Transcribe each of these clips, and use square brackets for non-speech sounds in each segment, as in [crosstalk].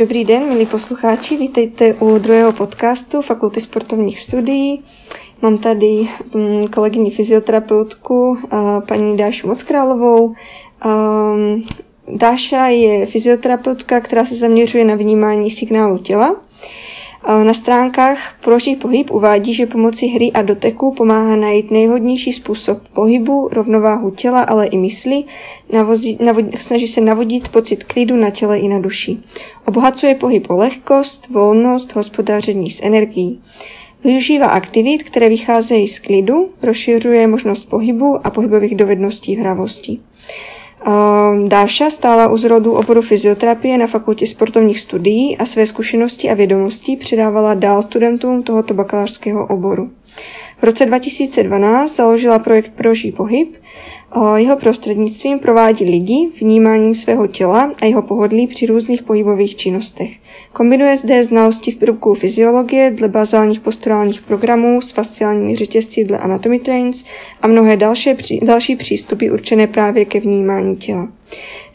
Dobrý den, milí posluchači, vítejte u druhého podcastu Fakulty sportovních studií. Mám tady mm, kolegyni fyzioterapeutku, paní Dášu Mockrálovou. Dáša je fyzioterapeutka, která se zaměřuje na vnímání signálu těla na stránkách Proží pohyb uvádí, že pomocí hry a doteku pomáhá najít nejhodnější způsob pohybu, rovnováhu těla, ale i mysli, navozí, navod, snaží se navodit pocit klidu na těle i na duši. Obohacuje pohyb o lehkost, volnost, hospodáření s energií. Využívá aktivit, které vycházejí z klidu, rozšiřuje možnost pohybu a pohybových dovedností v hravosti. Ehm, Dáša stála u zrodu oboru fyzioterapie na fakultě sportovních studií a své zkušenosti a vědomosti předávala dál studentům tohoto bakalářského oboru. V roce 2012 založila projekt Proží pohyb, jeho prostřednictvím provádí lidi vnímáním svého těla a jeho pohodlí při různých pohybových činnostech. Kombinuje zde znalosti v prvku fyziologie dle bazálních posturálních programů s fasciálními řetězci dle Anatomy Trains a mnohé další, další přístupy určené právě ke vnímání těla.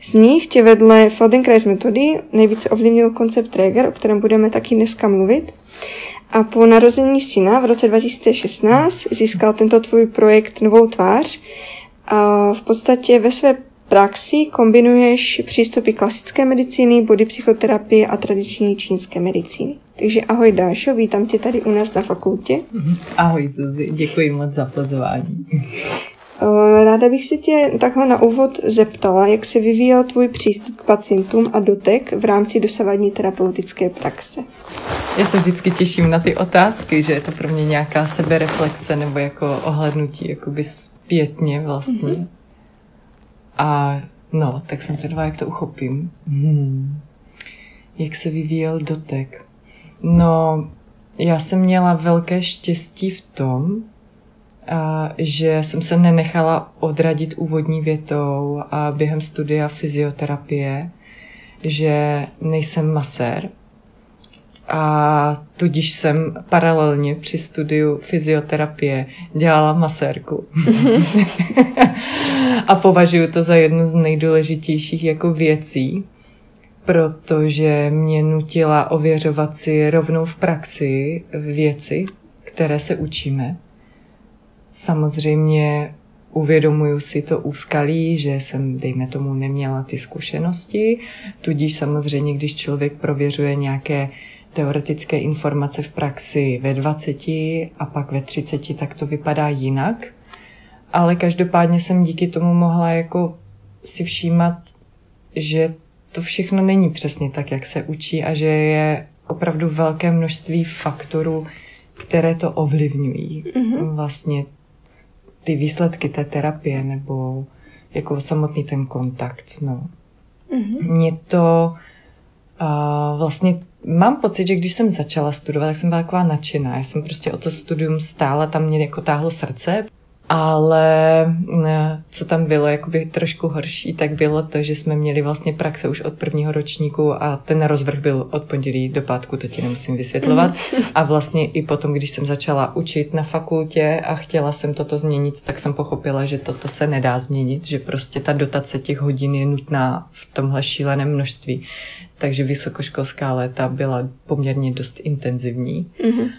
Z nich tě vedle Feldenkrais metody nejvíce ovlivnil koncept Traeger, o kterém budeme taky dneska mluvit. A po narození syna v roce 2016 získal tento tvůj projekt novou tvář, a v podstatě ve své praxi kombinuješ přístupy klasické medicíny, body psychoterapie a tradiční čínské medicíny. Takže ahoj Dášo, vítám tě tady u nás na fakultě. Ahoj Zuzi, děkuji moc za pozvání. Ráda bych se tě takhle na úvod zeptala, jak se vyvíjel tvůj přístup k pacientům a dotek v rámci dosavadní terapeutické praxe. Já se vždycky těším na ty otázky, že je to pro mě nějaká sebereflexe nebo jako ohlednutí jakoby zpětně vlastně. Mm-hmm. A no, tak jsem zvědavá, jak to uchopím. Hmm. Jak se vyvíjel dotek? No, já jsem měla velké štěstí v tom, že jsem se nenechala odradit úvodní větou a během studia fyzioterapie, že nejsem masér, a tudíž jsem paralelně při studiu fyzioterapie dělala masérku. [laughs] a považuji to za jednu z nejdůležitějších jako věcí, protože mě nutila ověřovat si rovnou v praxi věci, které se učíme. Samozřejmě uvědomuju si to úskalí, že jsem, dejme tomu, neměla ty zkušenosti, tudíž samozřejmě, když člověk prověřuje nějaké teoretické informace v praxi ve 20 a pak ve 30, tak to vypadá jinak. Ale každopádně jsem díky tomu mohla jako si všímat, že to všechno není přesně tak, jak se učí a že je opravdu velké množství faktorů, které to ovlivňují. Mm-hmm. Vlastně ty výsledky té terapie nebo jako samotný ten kontakt. No. Mm-hmm. Mě to uh, vlastně Mám pocit, že když jsem začala studovat, tak jsem byla taková nadšená. Já jsem prostě o to studium stála, tam mě jako táhlo srdce. Ale eh, co tam bylo jakoby trošku horší, tak bylo to, že jsme měli vlastně praxe už od prvního ročníku a ten rozvrh byl od pondělí do pátku, to ti nemusím vysvětlovat. [laughs] A vlastně i potom, když jsem začala učit na fakultě a chtěla jsem toto změnit, tak jsem pochopila, že toto se nedá změnit, že prostě ta dotace těch hodin je nutná v tomhle šíleném množství. Takže vysokoškolská léta byla poměrně dost intenzivní. Mm-hmm.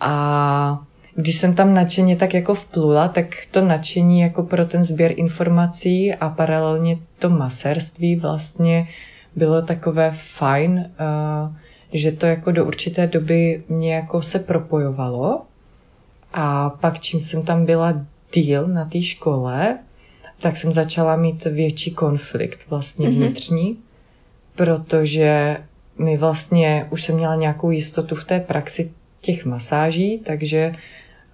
A když jsem tam nadšeně tak jako vplula, tak to nadšení jako pro ten sběr informací a paralelně to maserství vlastně bylo takové fajn, uh, že to jako do určité doby mě jako se propojovalo. A pak čím jsem tam byla díl na té škole, tak jsem začala mít větší konflikt vlastně mm-hmm. vnitřní, protože mi vlastně už jsem měla nějakou jistotu v té praxi těch masáží, takže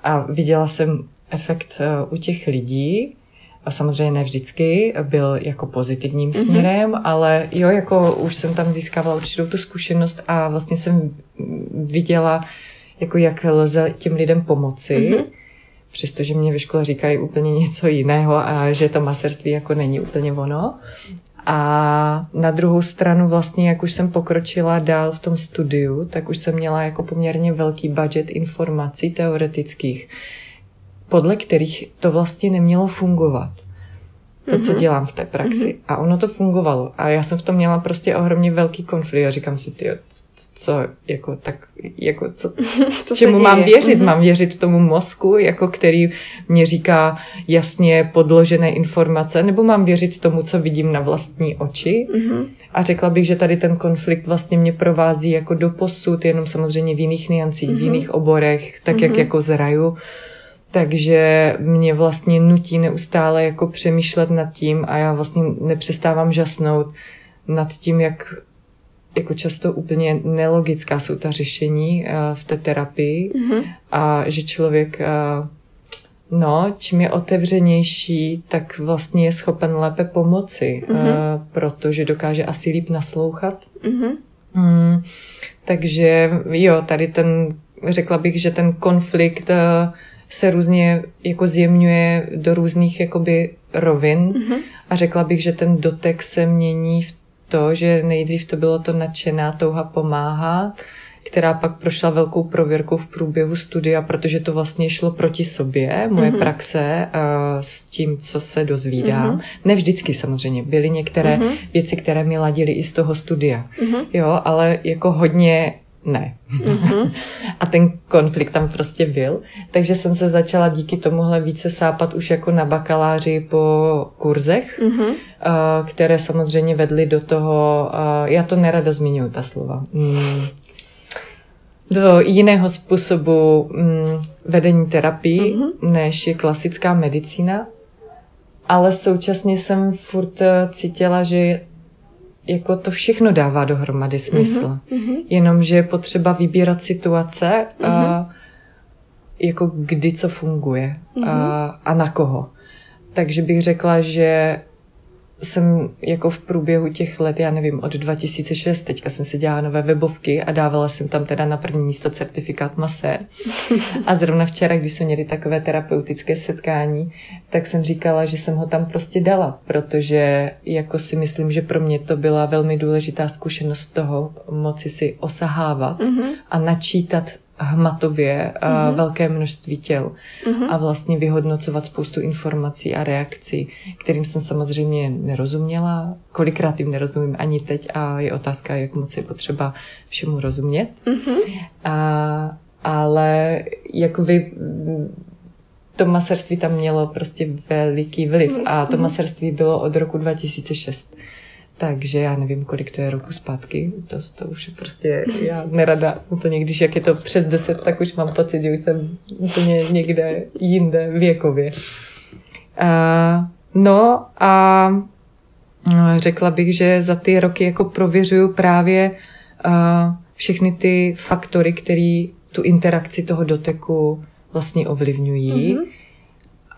a viděla jsem efekt eh, u těch lidí, a samozřejmě ne vždycky, byl jako pozitivním mm-hmm. směrem, ale jo, jako už jsem tam získávala určitou tu zkušenost a vlastně jsem viděla, jako jak lze těm lidem pomoci, mm-hmm. přestože mě ve škole říkají úplně něco jiného a že to maserství jako není úplně ono. A na druhou stranu vlastně, jak už jsem pokročila dál v tom studiu, tak už jsem měla jako poměrně velký budget informací teoretických, podle kterých to vlastně nemělo fungovat. To, co Mhm. dělám v té praxi. Mhm. A ono to fungovalo. A já jsem v tom měla prostě ohromně velký konflikt a říkám si, ty, co, jako tak, jako co, [laughs] se čemu mám děje? věřit? Mhm. Mám věřit tomu mozku, jako který mě říká jasně podložené informace, nebo mám věřit tomu, co vidím na vlastní oči? Mhm. A řekla bych, že tady ten konflikt vlastně mě provází jako do posud, jenom samozřejmě v jiných niancích, v Mhm. jiných oborech, tak jak Mhm. jako zraju. Takže mě vlastně nutí neustále jako přemýšlet nad tím a já vlastně nepřestávám žasnout nad tím, jak jako často úplně nelogická jsou ta řešení eh, v té terapii Mhm. a že člověk, eh, no, čím je otevřenější, tak vlastně je schopen lépe pomoci, Mhm. eh, protože dokáže asi líp naslouchat. Mhm. Hmm, takže jo, tady ten, řekla bych, že ten konflikt se různě jako zjemňuje do různých jakoby rovin Mhm. a řekla bych, že ten dotek se mění v to, že nejdřív to bylo to nadšená touha pomáhat, která pak prošla velkou prověrkou v průběhu studia, protože to vlastně šlo proti sobě, moje Mhm. praxe uh, s tím, co se dozvídám. Mhm. Ne vždycky samozřejmě, byly některé Mhm. věci, které mi ladily i z toho studia. Mhm. Jo, ale jako hodně ne. Mhm. [laughs] A ten konflikt tam prostě byl. Takže jsem se začala díky tomuhle více sápat už jako na bakaláři po kurzech, Mhm. a, které samozřejmě vedly do toho, a, já to nerada zmiňuji, ta slova, mm, do jiného způsobu mm, vedení terapii, Mhm. než je klasická medicína. Ale současně jsem furt eh, cítila, že jako to všechno dává dohromady smysl. Mhm. Jenomže je potřeba vybírat situace, a, jako kdy co funguje a, a na koho. Takže bych řekla, že jsem jako v průběhu těch let, já nevím, od 2006, teďka jsem si dělala nové webovky a dávala jsem tam teda na první místo certifikát masér. A zrovna včera, když jsme měli takové terapeutické setkání, tak jsem říkala, že jsem ho tam prostě dala, protože jako si myslím, že pro mě to byla velmi důležitá zkušenost toho moci si osahávat Mhm. a načítat hmatově a Mhm. velké množství těl Mhm. a vlastně vyhodnocovat spoustu informací a reakcí, kterým jsem samozřejmě nerozuměla. Kolikrát jim nerozumím ani teď a je otázka, jak moc je potřeba všemu rozumět. Mhm. A, ale jako vy, to maserství tam mělo prostě veliký vliv a to Mhm. maserství bylo od roku 2006. Takže já nevím, kolik to je roku zpátky. To, to už je prostě, já nerada úplně, když jak je to přes 10, tak už mám pocit, že už jsem úplně někde jinde věkově. A, no a no, řekla bych, že za ty roky jako prověřuju právě a, všechny ty faktory, které tu interakci toho doteku vlastně ovlivňují. Mhm.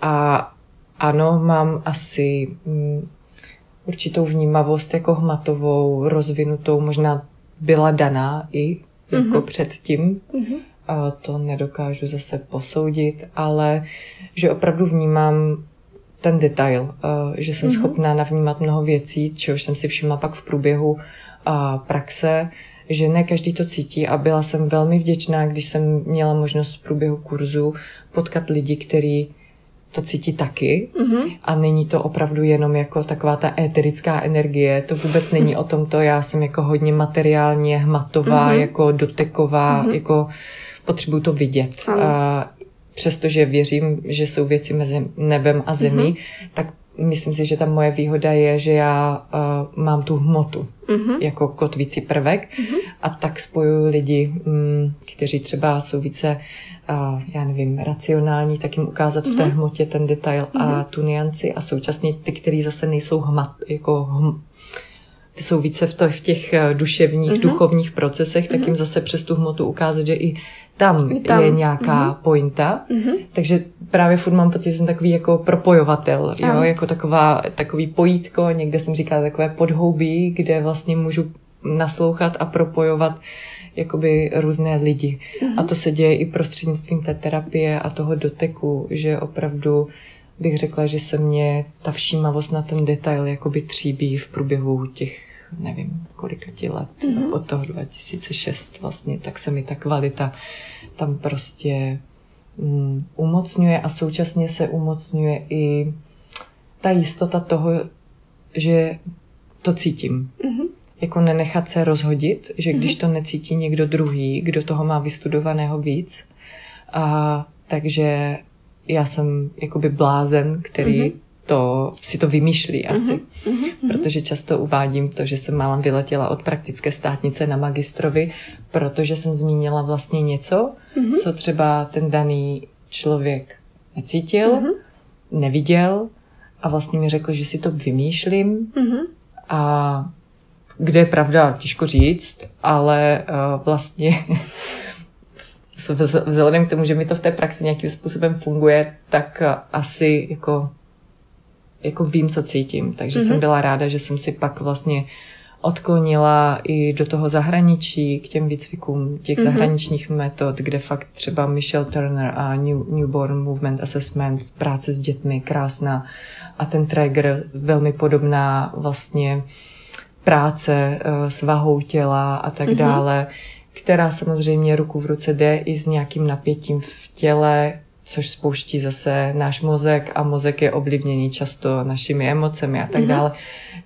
A ano, mám asi mm, určitou vnímavost jako hmatovou, rozvinutou, možná byla daná i jako Mhm. předtím. Mhm. A to nedokážu zase posoudit, ale že opravdu vnímám ten detail, a že jsem Mhm. schopná navnímat mnoho věcí, čehož jsem si všimla pak v průběhu praxe, že ne každý to cítí a byla jsem velmi vděčná, když jsem měla možnost v průběhu kurzu potkat lidi, kteří to cítí taky Mhm. a není to opravdu jenom jako taková ta éterická energie, to vůbec není o tomto, já jsem jako hodně materiálně hmatová, Mhm. jako doteková, Mhm. jako potřebuju to vidět. Ano. A přestože věřím, že jsou věci mezi nebem a zemí, Mhm. tak myslím si, že ta moje výhoda je, že já uh, mám tu hmotu Mhm. jako kotvící prvek a tak spojuju lidi, mm, kteří třeba jsou více, uh, já nevím, racionální, tak jim ukázat v té hmotě ten detail a tu nianci a současně ty, kteří zase nejsou hmat, jako hm, ty jsou více v, to, v těch eh, duševních, Mhm. duchovních procesech, tak jim zase přes tu hmotu ukázat, že i tam, I tam. je nějaká pointa. Mhm. Takže právě furt mám pocit, že jsem takový jako propojovatel, jo? Ano. jako taková, takový pojítko, někde jsem říkala takové podhoubí, kde vlastně můžu naslouchat a propojovat jakoby různé lidi. A to se děje i prostřednictvím té terapie a toho doteku, že opravdu bych řekla, že se mě ta všímavost na ten detail jakoby tříbí v průběhu těch nevím, kolika ti let, mm-hmm. od toho 2006 vlastně, tak se mi ta kvalita tam prostě mm, umocňuje a současně se umocňuje i ta jistota toho, že to cítím. Mm-hmm. Jako nenechat se rozhodit, že když mm-hmm. to necítí někdo druhý, kdo toho má vystudovaného víc, a, takže já jsem jakoby blázen, který mm-hmm. to, si to vymýšlí asi. Mm-hmm. Protože často uvádím to, že jsem málem vyletěla od praktické státnice na magistrovi, protože jsem zmínila vlastně něco, mm-hmm. co třeba ten daný člověk necítil, mm-hmm. neviděl a vlastně mi řekl, že si to vymýšlím mm-hmm. a kde je pravda, těžko říct, ale uh, vlastně [laughs] vzhledem k tomu, že mi to v té praxi nějakým způsobem funguje, tak uh, asi jako, jako vím, co cítím. Takže mm-hmm. jsem mhm. byla ráda, že jsem si pak vlastně odklonila i do toho zahraničí, k těm výcvikům těch mm-hmm. zahraničních metod, kde fakt třeba Michelle Turner a New, Newborn Movement Assessment, práce s dětmi, krásná. A ten Traeger, velmi podobná vlastně práce uh, s vahou těla a tak mm-hmm. dále, která samozřejmě ruku v ruce jde i s nějakým napětím v těle, což spouští zase náš mozek a mozek je ovlivněný často našimi emocemi a tak mm-hmm. dále.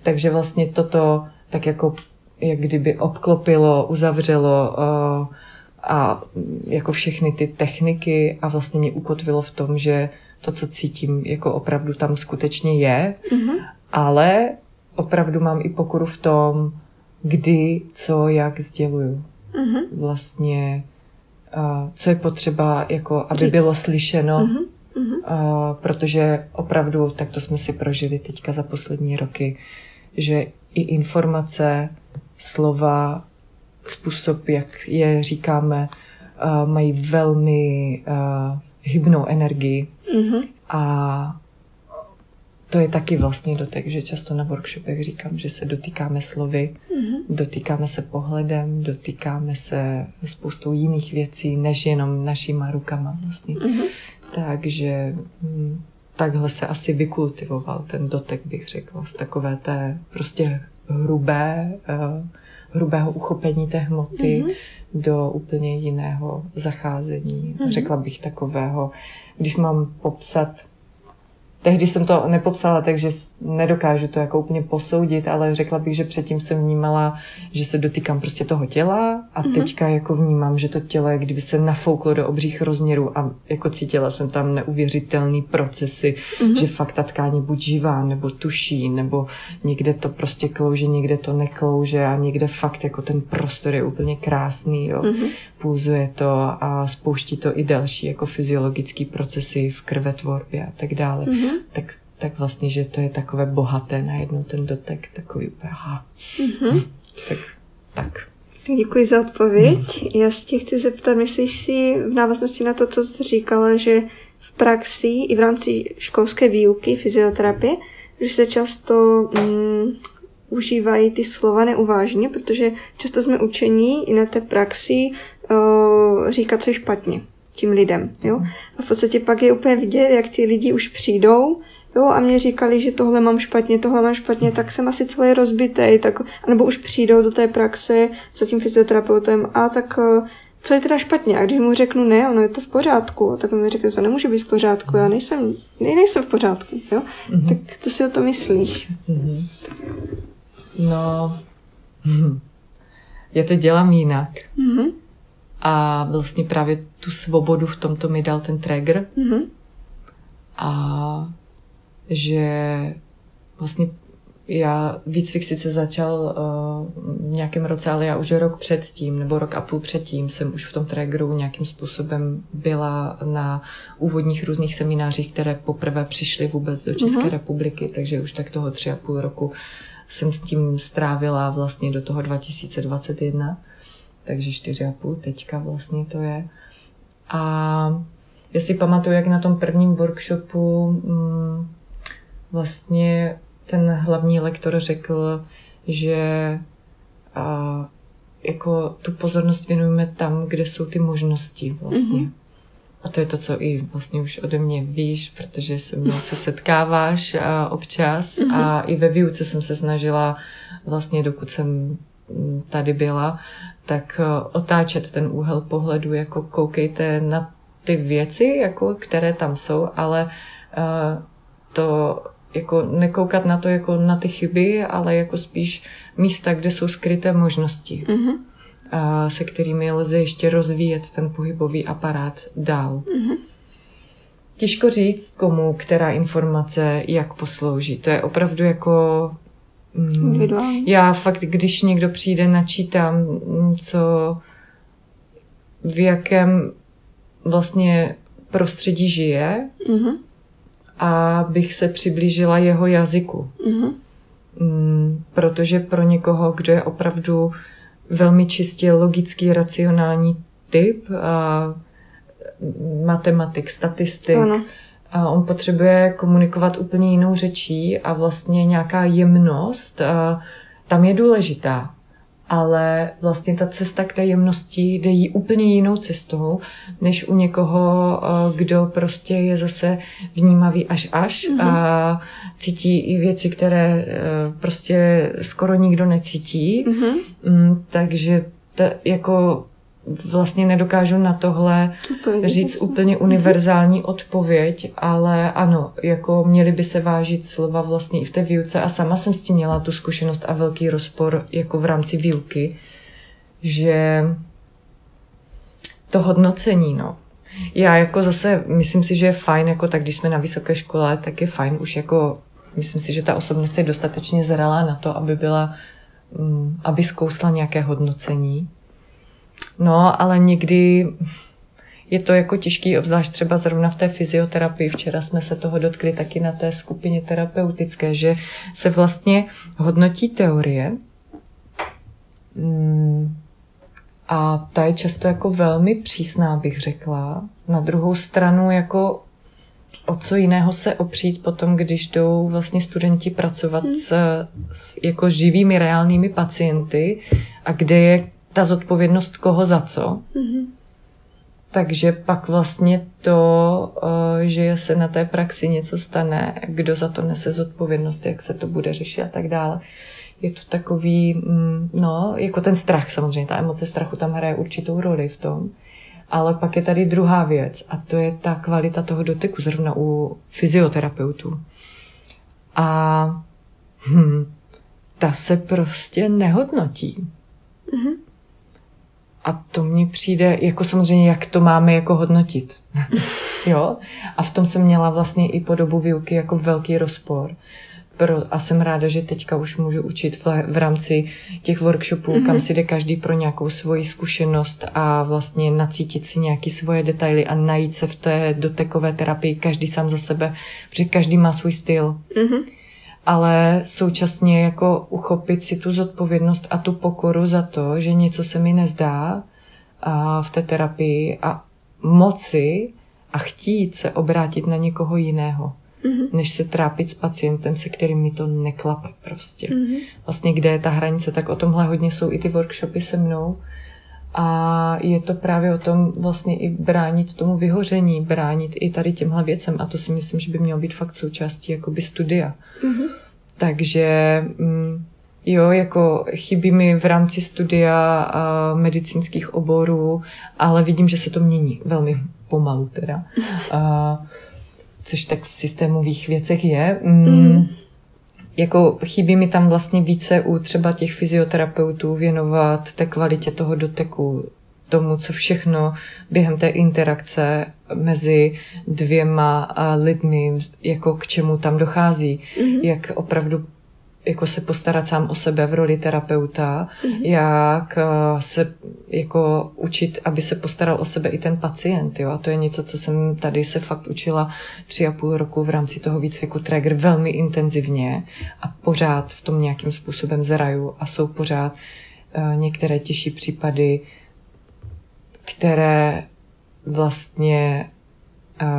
Takže vlastně toto tak jako jak kdyby obklopilo, uzavřelo uh, a jako všechny ty techniky a vlastně mě ukotvilo v tom, že to, co cítím, jako opravdu tam skutečně je, mm-hmm. ale opravdu mám i pokoru v tom, kdy, co, jak sděluju. Mm-hmm. Vlastně, uh, co je potřeba, jako, aby Říct. bylo slyšeno, mm-hmm. Uh, protože opravdu, tak to jsme si prožili teďka za poslední roky, že i informace, slova, způsob, jak je říkáme, uh, mají velmi uh, hybnou energii. Mm-hmm. A to je taky vlastně dotek, že často na workshopech říkám, že se dotýkáme slovy, mm-hmm. dotýkáme se pohledem, dotýkáme se spoustou jiných věcí, než jenom našima rukama vlastně. Mm-hmm. Takže mm, takhle se asi vykultivoval ten dotek, bych řekla, z takové té prostě hrubé, uh, hrubého uchopení té hmoty mm-hmm. do úplně jiného zacházení. Mm-hmm. Řekla bych takového, když mám popsat Tehdy jsem to nepopsala, takže nedokážu to jako úplně posoudit, ale řekla bych, že předtím jsem vnímala, že se dotýkám prostě toho těla a mm-hmm. teďka jako vnímám, že to tělo je kdyby se nafouklo do obřích rozměrů a jako cítila jsem tam neuvěřitelný procesy, mm-hmm. že fakt ta tkáně buď živá, nebo tuší, nebo někde to prostě klouže, někde to neklouže a někde fakt jako ten prostor je úplně krásný, jo. Mm-hmm. Pulzuje to a spouští to i další jako fyziologické procesy v krvetvorbě a tak dále. Mm-hmm. tak, tak vlastně, že to je takové bohaté najednou ten dotek, takový úplně aha. Mm-hmm. Tak, tak. Děkuji za odpověď. Já se tě chci zeptat, myslíš si v návaznosti na to, co jsi říkala, že v praxi i v rámci školské výuky fyzioterapie, že se často mm, užívají ty slova neuvážně, protože často jsme učení i na té praxi uh, říkat, co je špatně tím lidem. Jo? A v podstatě pak je úplně vidět, jak ty lidi už přijdou jo, a mě říkali, že tohle mám špatně, tohle mám špatně, tak jsem asi celý rozbitý, tak, anebo už přijdou do té praxe za tím fyzioterapeutem a tak eh, co je teda špatně? A když mu řeknu ne, ono je to v pořádku, tak mi řekne, to nemůže být v pořádku, já nejsem, ne, nejsem v pořádku, jo? Mm-hmm. Tak co si o to myslíš? Mm-hmm. No, [laughs] já to dělám jinak. Mm-hmm. A vlastně právě tu svobodu v tomto mi dal ten trigger. Mm-hmm. A že vlastně já výcvik sice začal uh, v nějakém roce, ale já už rok předtím, nebo rok a půl předtím jsem už v tom triggeru nějakým způsobem byla na úvodních různých seminářích, které poprvé přišly vůbec do České mm-hmm. republiky, takže už tak toho tři a půl roku jsem s tím strávila vlastně do toho 2021 takže čtyři a půl teďka vlastně to je. A já si pamatuju, jak na tom prvním workshopu mm, vlastně ten hlavní lektor řekl, že a, jako tu pozornost věnujeme tam, kde jsou ty možnosti vlastně. Mm-hmm. A to je to, co i vlastně už ode mě víš, protože se mnou se setkáváš a občas mm-hmm. a i ve výuce jsem se snažila vlastně, dokud jsem tady byla, tak eh, otáčet ten úhel pohledu, jako koukejte na ty věci, jako, které tam jsou, ale uh, to jako nekoukat na to jako na ty chyby, ale jako spíš místa, kde jsou skryté možnosti, mm-hmm. a se kterými lze ještě rozvíjet ten pohybový aparát dál. Mm-hmm. Těžko říct, komu která informace jak poslouží. To je opravdu jako Mm, já fakt, když někdo přijde, načítám, co v jakém vlastně prostředí žije, mm-hmm. A bych se přiblížila jeho jazyku. Mm-hmm. Mm, protože pro někoho, kdo je opravdu velmi čistě logický, racionální typ, a matematik, statistik, ano. A on potřebuje komunikovat úplně jinou řečí a vlastně nějaká jemnost a tam je důležitá. Ale vlastně ta cesta k té jemnosti jde jí úplně jinou cestou, než u někoho, kdo prostě je zase vnímavý až až mm-hmm. a cítí i věci, které e, prostě skoro nikdo necítí. Mm-hmm. Takže t- jako vlastně nedokážu na tohle úplně říct úplně univerzální odpověď, ale ano, jako měli by se vážit slova vlastně i v té výuce a sama jsem s tím měla tu zkušenost a velký rozpor jako v rámci výuky, že to hodnocení, no. Já jako zase myslím si, že je fajn, jako tak když jsme na vysoké škole, tak je fajn už jako, myslím si, že ta osobnost je dostatečně zralá na to, aby byla, mm, aby zkousla nějaké hodnocení No, ale někdy je to jako těžký, obzvlášť třeba zrovna v té fyzioterapii. Včera jsme se toho dotkli taky na té skupině terapeutické, že se vlastně hodnotí teorie mm, a ta je často jako velmi přísná, bych řekla. Na druhou stranu jako o co jiného se opřít potom, když jdou vlastně studenti pracovat hmm. s, s jako živými reálnými pacienty a kde je ta zodpovědnost koho za co. Mm-hmm. Takže pak vlastně to, eh, že se na té praxi něco stane, kdo za to nese zodpovědnost, jak se to bude řešit a tak dále. Je to takový, mm, no, jako ten strach samozřejmě, ta emoce strachu tam hraje určitou roli v tom. Ale pak je tady druhá věc a to je ta kvalita toho doteku, zrovna u fyzioterapeutů. A hm, ta se prostě nehodnotí. Mm-hmm. A to mně přijde, jako samozřejmě, jak to máme jako hodnotit. [laughs] jo? A v tom jsem měla vlastně i po dobu výuky jako velký rozpor. Pro, a jsem ráda, že teďka už můžu učit v, v rámci těch workshopů, mm-hmm. kam si jde každý pro nějakou svoji zkušenost a vlastně nacítit si nějaké svoje detaily a najít se v té dotekové terapii každý sám za sebe, protože každý má svůj styl. Mm-hmm ale současně jako uchopit si tu zodpovědnost a tu pokoru za to, že něco se mi nezdá a v té terapii a moci a chtít se obrátit na někoho jiného, mm-hmm. než se trápit s pacientem, se kterým mi to neklape prostě. Mm-hmm. Vlastně kde je ta hranice, tak o tomhle hodně jsou i ty workshopy se mnou, a je to právě o tom vlastně i bránit tomu vyhoření, bránit i tady těmhle věcem. A to si myslím, že by mělo být fakt součástí jakoby studia. Mm-hmm. Takže mm, jo, jako chybí mi v rámci studia a medicínských oborů, ale vidím, že se to mění velmi pomalu teda. [laughs] A, což tak v systémových věcech je. Mm. Mm jako chybí mi tam vlastně více u třeba těch fyzioterapeutů věnovat té kvalitě toho doteku, tomu, co všechno během té interakce mezi dvěma lidmi, jako k čemu tam dochází, mm-hmm. jak opravdu jako se postarat sám o sebe v roli terapeuta, mm-hmm. jak eh, se jako učit, aby se postaral o sebe i ten pacient. Jo? A to je něco, co jsem tady se fakt učila tři a půl roku v rámci toho výcviku Trager velmi intenzivně a pořád v tom nějakým způsobem zraju a jsou pořád uh, některé těžší případy, které vlastně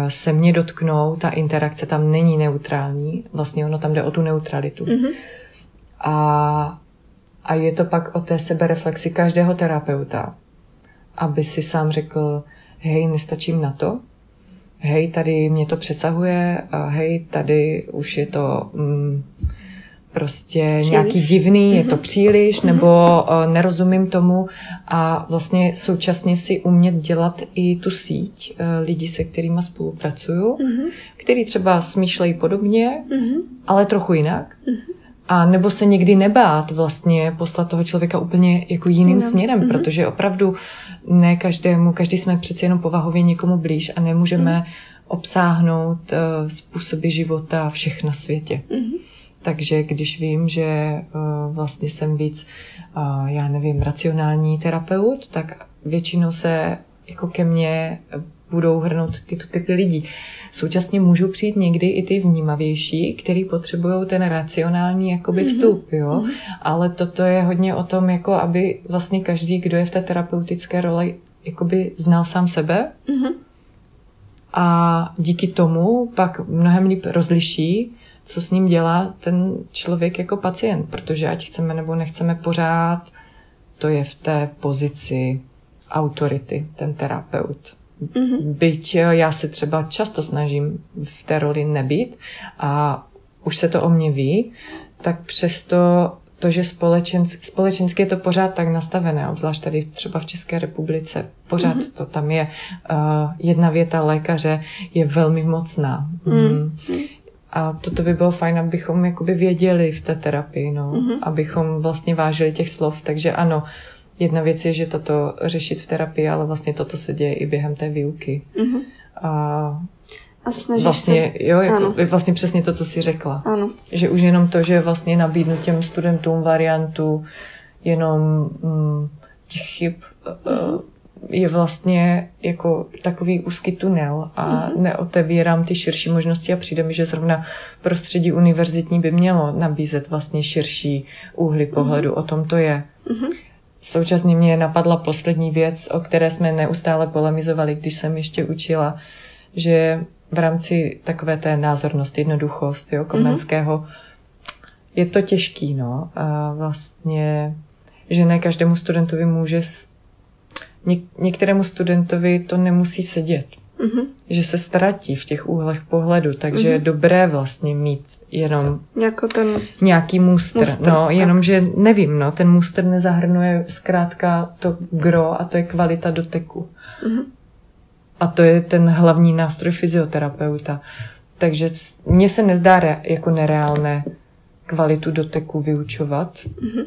se mě dotknou, ta interakce tam není neutrální, vlastně ono tam jde o tu neutralitu. Mm-hmm. A, a je to pak o té sebereflexi každého terapeuta, aby si sám řekl, hej, nestačím na to, hej, tady mě to přesahuje, a hej, tady už je to mm, prostě příliš. nějaký divný, je to mhm. příliš, mm-hmm. nebo uh, nerozumím tomu a vlastně současně si umět dělat i tu síť uh, lidí, se kterými spolupracuju, mm-hmm. který třeba smýšlejí podobně, mm-hmm. ale trochu jinak. Mm-hmm. A nebo se někdy nebát vlastně poslat toho člověka úplně jako jiným no. směrem, mm-hmm. protože opravdu ne každému, každý jsme přeci jenom povahově někomu blíž a nemůžeme mm-hmm. obsáhnout uh, způsoby života všech na světě. Mm-hmm. Takže když vím, že uh, vlastně jsem víc, uh, já nevím, racionální terapeut, tak většinou se jako ke mně budou hrnout tyto typy lidí. Současně můžou přijít někdy i ty vnímavější, který potřebují ten racionální jakoby mhm. vstup, jo. Mm-hmm. Ale toto je hodně o tom, jako aby vlastně každý, kdo je v té terapeutické roli, jakoby znal sám sebe mm-hmm. a díky tomu pak mnohem líp rozliší, co s ním dělá ten člověk jako pacient, protože ať chceme nebo nechceme pořád, to je v té pozici autority, ten terapeut. Mm-hmm. Byť já se třeba často snažím v té roli nebýt a už se to o mě ví, tak přesto to, že společensky, společensky je to pořád tak nastavené, obzvlášť tady třeba v České republice, pořád mm-hmm. to tam je. Uh, jedna věta lékaře je velmi mocná. Mm. Mm. A toto by bylo fajn, abychom jakoby věděli v té terapii, no, mm-hmm. abychom vlastně vážili těch slov. Takže ano, jedna věc je, že toto řešit v terapii, ale vlastně toto se děje i během té výuky. Mm-hmm. A a snažíš vlastně, se... Jo, jako, ano. vlastně přesně to, co jsi řekla. Ano. Že už jenom to, že vlastně nabídnu těm studentům variantu jenom mm, těch chyb, mm-hmm je vlastně jako takový úzký tunel a mm-hmm. neotevírám ty širší možnosti a přijde mi, že zrovna prostředí univerzitní by mělo nabízet vlastně širší úhly mhm. pohledu. Mm-hmm. O tom to je. Mm-hmm. Současně mě napadla poslední věc, o které jsme neustále polemizovali, když jsem ještě učila, že v rámci takové té názornosti, jednoduchost, jo, Komenského, mm-hmm. je to těžký, no. A vlastně, že ne každému studentovi může něk- některému studentovi to nemusí sedět. Mm-hmm. Že se ztratí v těch úhlech pohledu, takže mm-hmm. je dobré vlastně mít jenom jako ten nějaký muster. muster no, tak. jenom, že nevím, no, ten muster nezahrnuje zkrátka to gro a to je kvalita doteku. Mm-hmm. A to je ten hlavní nástroj fyzioterapeuta. Takže mně se nezdá re- jako nereálné kvalitu doteku vyučovat. Mm-hmm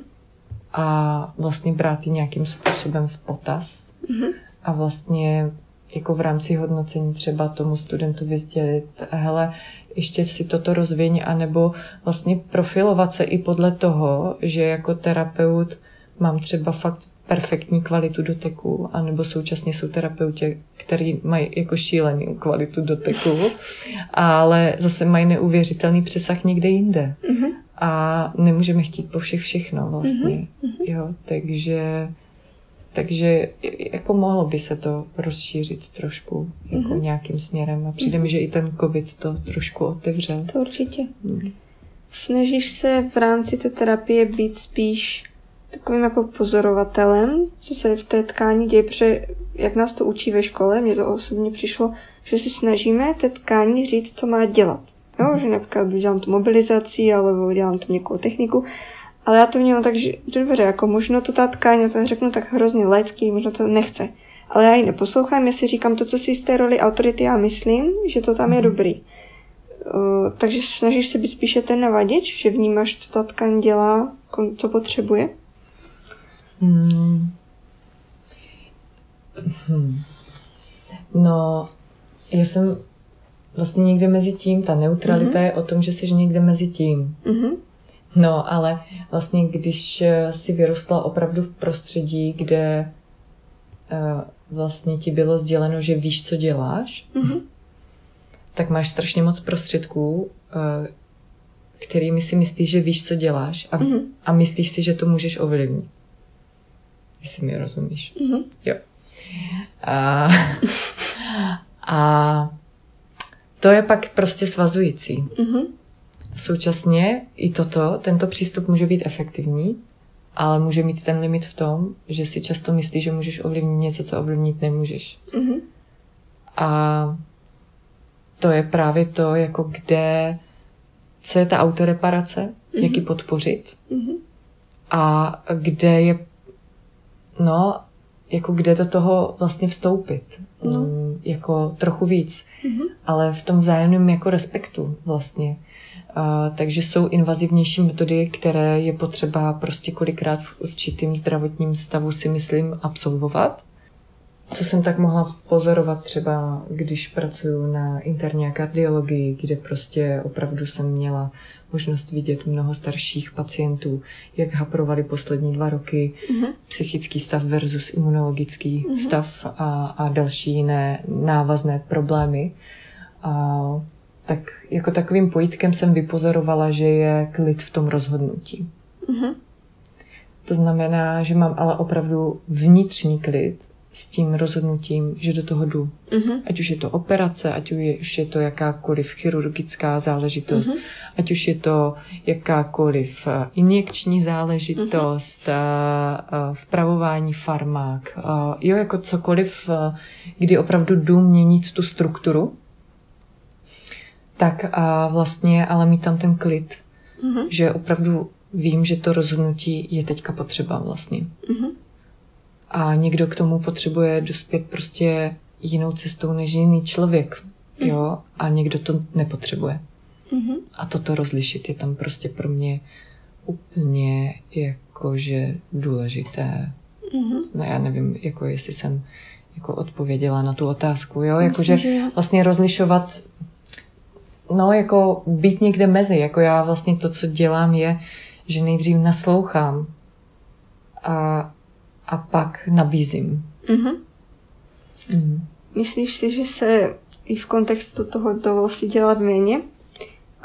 a vlastně brát ji nějakým způsobem v potaz mm-hmm. a vlastně jako v rámci hodnocení třeba tomu studentovi sdělit, hele, ještě si toto rozviň, anebo vlastně profilovat se i podle toho, že jako terapeut mám třeba fakt perfektní kvalitu doteku, anebo současně jsou terapeuti, který mají jako šílený kvalitu doteku, ale zase mají neuvěřitelný přesah někde jinde. Mm-hmm a nemůžeme chtít po všech všechno vlastně. Mm-hmm. Jo, takže, takže jako mohlo by se to rozšířit trošku jako mm-hmm. nějakým směrem a přijde mm-hmm. mi, že i ten covid to trošku otevřel. To určitě. Mm. Snažíš se v rámci té terapie být spíš takovým jako pozorovatelem, co se v té tkání děje, protože jak nás to učí ve škole, mně to osobně přišlo, že si snažíme té tkání říct, co má dělat. Jo, že například dělám tu mobilizaci, alebo dělám tu nějakou techniku, ale já to vnímám tak, že dobře, jako možno to ta tkáň, to řeknu tak hrozně laicky, možno to nechce. Ale já ji neposlouchám, já si říkám to, co si z té roli autority já myslím, že to tam je mhm. dobrý. Uh, takže snažíš se být spíše ten navaděč, že vnímáš, co ta tkáň dělá, co potřebuje? Hmm. Hmm. No, já jsem vlastně někde mezi tím. Ta neutralita mm-hmm. je o tom, že jsi někde mezi tím. Mm-hmm. No, ale vlastně když eh, si vyrostla opravdu v prostředí, kde uh, vlastně ti bylo sděleno, že víš, co děláš, mm-hmm. tak máš strašně moc prostředků, uh, kterými si myslíš, že víš, co děláš a, mm-hmm. a myslíš si, že to můžeš ovlivnit. Jestli mi rozumíš. Mm-hmm. Jo. A, [laughs] a to je pak prostě svazující. Mm-hmm. Současně i toto, tento přístup může být efektivní, ale může mít ten limit v tom, že si často myslíš, že můžeš ovlivnit něco, co ovlivnit nemůžeš. Mm-hmm. A to je právě to, jako kde, co je ta autoreparace mm-hmm. jak ji podpořit mm-hmm. a kde je, no, jako kde do toho vlastně vstoupit, no. um, jako trochu víc, mm-hmm. ale v tom vzájemném jako respektu vlastně. Uh, takže jsou invazivnější metody, které je potřeba prostě kolikrát v určitým zdravotním stavu si myslím absolvovat co jsem tak mohla pozorovat třeba, když pracuji na interní kardiologii, kde prostě opravdu jsem měla možnost vidět mnoho starších pacientů, jak haprovali poslední dva roky, mm-hmm. psychický stav versus imunologický mm-hmm. stav a, a další jiné návazné problémy. A, tak jako takovým pojítkem jsem vypozorovala, že je klid v tom rozhodnutí. Mm-hmm. To znamená, že mám ale opravdu vnitřní klid, s tím rozhodnutím, že do toho jdu. Mm-hmm. Ať už je to operace, ať už je to jakákoliv chirurgická záležitost, mm-hmm. ať už je to jakákoliv eh, injekční záležitost, mm-hmm. vpravování farmák, jo, jako cokoliv, kdy opravdu jdu měnit tu strukturu, tak a vlastně ale mít tam ten klid, mm-hmm. že opravdu vím, že to rozhodnutí je teďka potřeba vlastně. Mm-hmm a někdo k tomu potřebuje dospět prostě jinou cestou než jiný člověk, mm. jo, a někdo to nepotřebuje. Mm-hmm. A toto rozlišit je tam prostě pro mě úplně jakože důležité. Mm-hmm. No já nevím, jako jestli jsem jako odpověděla na tu otázku, jo, jakože vlastně rozlišovat, no jako být někde mezi, jako já vlastně to, co dělám je, že nejdřív naslouchám a a pak nabízím. Mm-hmm. Mm. Myslíš si, že se i v kontextu toho dovol si dělat méně?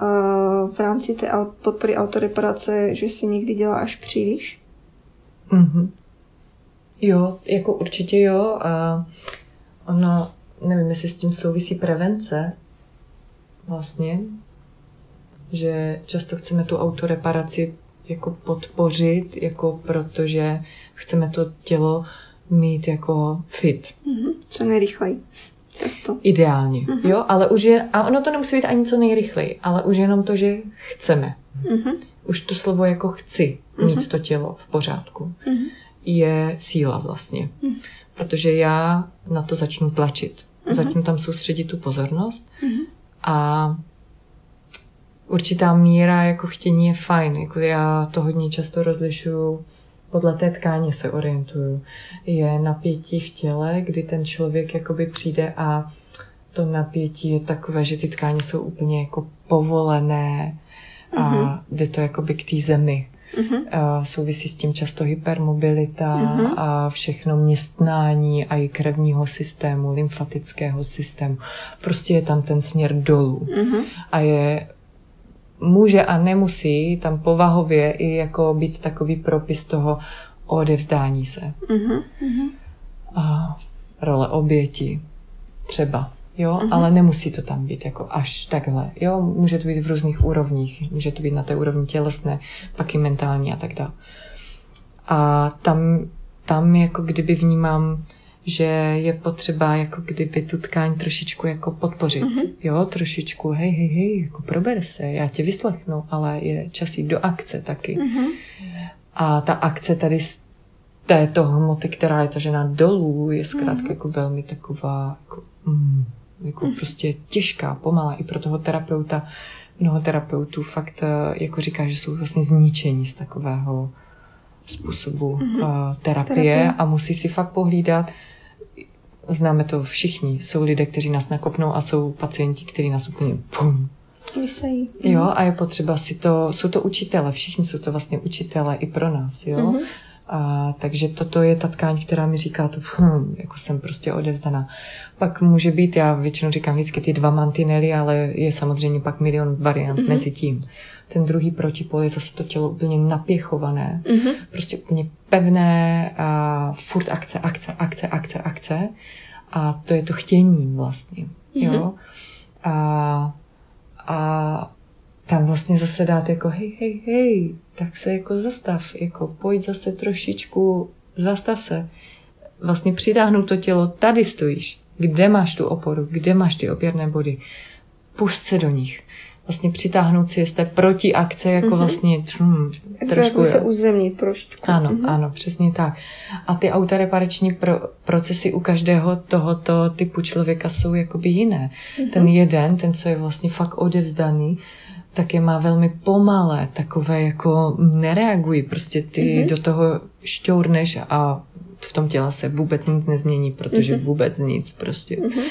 Uh, v rámci té podpory autoreparace, že si někdy dělá až příliš? Mm-hmm. Jo, jako určitě jo. A ono, nevím, jestli s tím souvisí prevence vlastně, že často chceme tu autoreparaci jako podpořit, jako protože chceme to tělo mít jako fit. Mm-hmm. Co nejrychleji. Často. Ideálně, mm-hmm. jo, ale už je, a ono to nemusí být ani co nejrychleji, ale už jenom to, že chceme. Mm-hmm. Už to slovo jako chci mm-hmm. mít to tělo v pořádku mm-hmm. je síla vlastně. Mm-hmm. Protože já na to začnu tlačit. Mm-hmm. Začnu tam soustředit tu pozornost mm-hmm. a určitá míra jako chtění je fajn. Jako já to hodně často rozlišuju podle té tkáně se orientuju. Je napětí v těle, kdy ten člověk jakoby přijde a to napětí je takové, že ty tkáně jsou úplně jako povolené a mm-hmm. jde to jakoby k té zemi. Mm-hmm. Souvisí s tím často hypermobilita mm-hmm. a všechno městnání a i krevního systému, lymfatického systému. Prostě je tam ten směr dolů. Mm-hmm. A je může a nemusí tam povahově i jako být takový propis toho odevzdání se. Mm-hmm. A role oběti třeba. Jo, mm-hmm. ale nemusí to tam být jako až takhle. Jo, může to být v různých úrovních. Může to být na té úrovni tělesné, pak i mentální a tak dále. A tam, tam jako kdyby vnímám že je potřeba jako kdyby tu tkáň trošičku jako podpořit. Mm-hmm. Jo, trošičku, hej, hej, hej, jako prober se, já tě vyslechnu, ale je čas jít do akce taky. Mm-hmm. A ta akce tady z této hmoty, která je tažená dolů, je zkrátka mm-hmm. jako velmi taková, jako, mm, jako mm-hmm. prostě těžká, pomalá i pro toho terapeuta. Mnoho terapeutů fakt eh, jako říká, že jsou vlastně zničení z takového způsobu mm-hmm. terapie, terapie a musí si fakt pohlídat, Známe to všichni. Jsou lidé, kteří nás nakopnou a jsou pacienti, kteří nás úplně pum. Vysejí. Jo, a je potřeba si to, jsou to učitele, všichni jsou to vlastně učitele i pro nás, jo. Mm-hmm. A, takže toto je ta tkáň, která mi říká to, hm, jako jsem prostě odevzdaná. Pak může být, já většinou říkám vždycky ty dva mantinely, ale je samozřejmě pak milion variant mm-hmm. mezi tím. Ten druhý protipol je zase to tělo úplně napěchované, mm-hmm. prostě úplně pevné, a furt akce, akce, akce, akce, akce. A to je to chtění vlastně, mm-hmm. jo. A, a tam vlastně zase dát jako hej, hej, hej, tak se jako zastav, jako pojď zase trošičku, zastav se. Vlastně přidáhnout to tělo, tady stojíš, kde máš tu oporu, kde máš ty opěrné body. Pust se do nich. vlastně přitáhnout si z té protiakce, jako mm-hmm. vlastně hm, trošku... Jako se uzemnit trošku. Ano, mm-hmm. ano, přesně tak. A ty autoreparační pro, procesy u každého tohoto typu člověka jsou jakoby jiné. Mm-hmm. Ten jeden, ten, co je vlastně fakt odevzdaný, tak je má velmi pomalé, takové jako nereagují, prostě ty mm-hmm. do toho šťourneš a v tom těle se vůbec nic nezmění, protože mm-hmm. vůbec nic prostě. Mm-hmm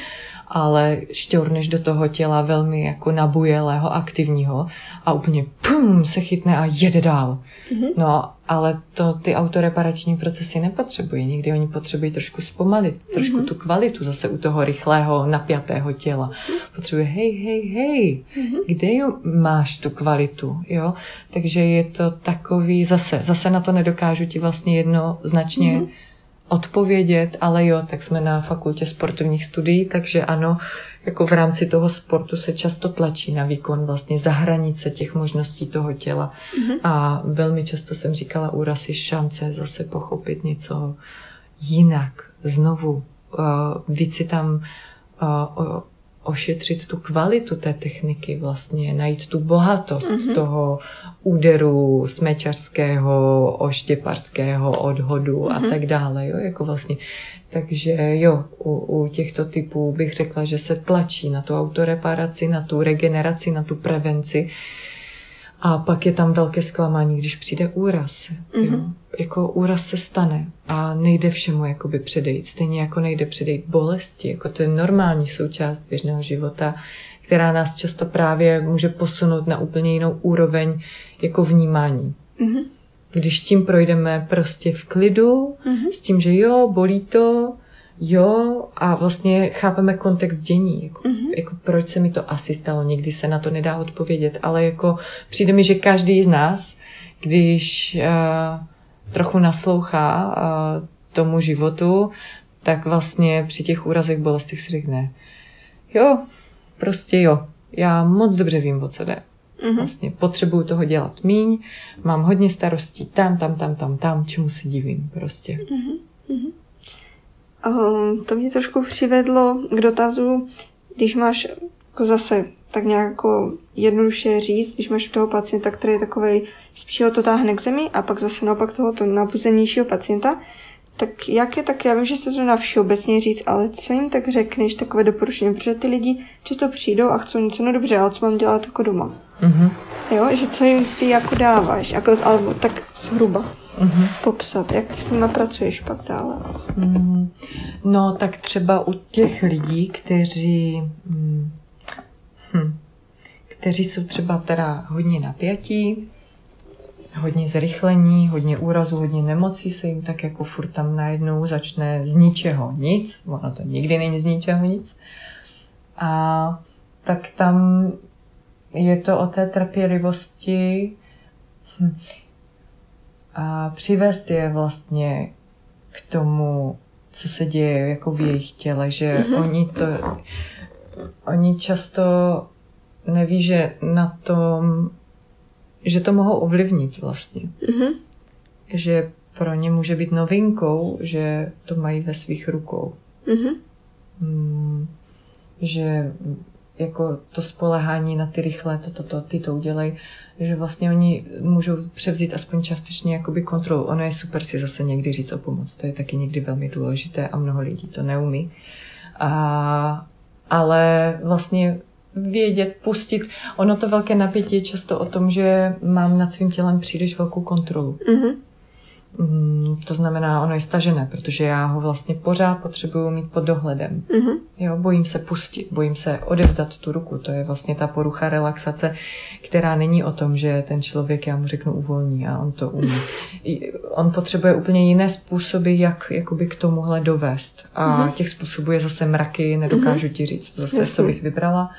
ale šťourneš do toho těla velmi jako nabujelého, aktivního a úplně pum, se chytne a jede dál. Mm-hmm. No, ale to ty autoreparační procesy nepotřebují. Někdy oni potřebují trošku zpomalit, trošku mm-hmm. tu kvalitu zase u toho rychlého, napjatého těla. Potřebuje hej, hej, hej, mm-hmm. kde máš tu kvalitu, jo? Takže je to takový, zase, zase na to nedokážu ti vlastně jednoznačně mm-hmm odpovědět, ale jo, tak jsme na fakultě sportovních studií, takže ano, jako v rámci toho sportu se často tlačí na výkon vlastně za hranice těch možností toho těla. Mm-hmm. A velmi často jsem říkala, úraz je šance zase pochopit něco jinak, znovu. Uh, víc si tam uh, ošetřit tu kvalitu té techniky, vlastně najít tu bohatost mm-hmm. toho úderu smečařského, oštěparského odhodu mm-hmm. a mhm. tak dále. Jo? Jako vlastně. Takže jo, u, u těchto typů bych řekla, že se tlačí na tu autoreparaci, na tu regeneraci, na tu prevenci. A pak je tam velké zklamání, když přijde úraz. Mm-hmm. Jo? Mhm. Jako úraz se stane a nejde všemu jakoby předejít. Stejně jako nejde předejít bolesti. Jako to je normální součást běžného života, která nás často právě může posunout na úplně jinou úroveň jako vnímání. Mm-hmm. Když tím projdeme prostě v klidu, mm-hmm. s tím, že jo, bolí to, jo, a vlastně chápeme kontext dění, jako, mm-hmm. jako proč se mi to asi stalo, někdy se na to nedá odpovědět, ale jako přijde mi, že každý z nás, když uh, trochu naslouchá uh, tomu životu, tak vlastně při těch úrazech bolestech si řekne, jo, prostě jo, já moc dobře vím, o co jde. Mm-hmm. Vlastně potřebuju toho dělat míň, mám hodně starostí tam, tam, tam, tam, tam, čemu se divím prostě. Mm-hmm. Um, to mě trošku přivedlo k dotazu, když máš jako zase tak nějak jako jednoduše říct, když máš toho pacienta, který je takový spíš ho to táhne k zemi a pak zase naopak tohoto nabuzenějšího pacienta, tak jak je tak, já vím, že jste to na všeobecně říct, ale co jim tak řekneš, takové doporučení, protože ty lidi často přijdou a chcou něco, no dobře, ale co mám dělat jako doma? Mm-hmm. Jo, že co jim ty jako dáváš, jako, alebo tak zhruba mm-hmm. popsat, jak ty s nima pracuješ pak dále. Mm, no, tak třeba u těch lidí, kteří, hm, hm, kteří jsou třeba teda hodně napjatí, hodně zrychlení, hodně úrazu, hodně nemocí se jim tak jako furt tam najednou začne z ničeho nic, ono to nikdy není z ničeho nic. A tak tam je to o té trpělivosti hm, a přivést je vlastně k tomu, co se děje jako v jejich těle, že mm-hmm. oni to, oni často neví, že na tom že to mohou ovlivnit vlastně. Mm-hmm. Že pro ně může být novinkou, že to mají ve svých rukou. Mm-hmm. Mm, že jako to spolehání na ty rychlé, to, to, to, ty to udělej, že vlastně oni můžou převzít aspoň částečně jakoby kontrolu. Ono je super si zase někdy říct o pomoc, to je taky někdy velmi důležité a mnoho lidí to neumí. A, ale vlastně vědět, pustit. Ono to velké napětí je často o tom, že mám nad svým tělem příliš velkou kontrolu. Mm-hmm. Mm, to znamená, ono je stažené, protože já ho vlastně pořád potřebuju mít pod dohledem. Mm-hmm. Jo, bojím se pustit, bojím se odevzdat tu ruku. To je vlastně ta porucha relaxace, která není o tom, že ten člověk, já mu řeknu, uvolní a on to umí. [laughs] on potřebuje úplně jiné způsoby, jak jakoby k tomuhle dovést. A mm-hmm. těch způsobů je zase mraky, nedokážu mm-hmm. ti říct, zase Jasně. co bych vybrala.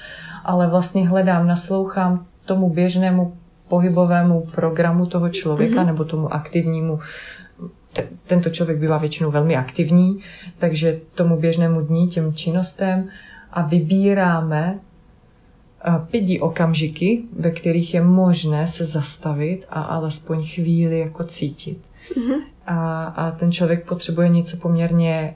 Ale vlastně hledám, naslouchám tomu běžnému pohybovému programu toho člověka mm-hmm. nebo tomu aktivnímu tento člověk bývá většinou velmi aktivní, takže tomu běžnému dní, těm činnostem a vybíráme eh, pěti okamžiky, ve kterých je možné se zastavit a alespoň chvíli jako cítit. Mm-hmm. A, a ten člověk potřebuje něco poměrně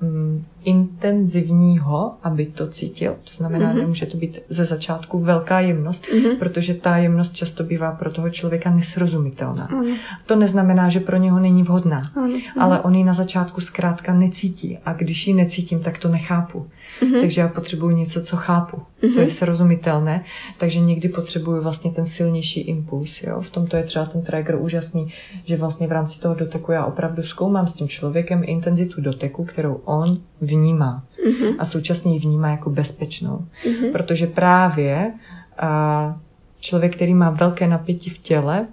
mm, intenzivního, aby to cítil. To znamená, mm-hmm. nemůže to být ze začátku velká jemnost, mm-hmm. protože ta jemnost často bývá pro toho člověka nesrozumitelná. Mm-hmm. To neznamená, že pro něho není vhodná, mm-hmm. ale on ji na začátku zkrátka necítí a když ji necítím, tak to nechápu. Mm-hmm. Takže já potřebuji něco, co chápu, mm-hmm. co je srozumitelné, takže někdy potřebuju vlastně ten silnější impuls. Jo? V tomto je třeba ten trigger úžasný, že vlastně v rámci toho doteku já opravdu zkoumám s tím člověkem intenzitu doteku, kterou on vnímá. Mm-hmm. A současně ji vnímá jako bezpečnou. Mm-hmm. Protože právě a, člověk, který má velké napětí v těle,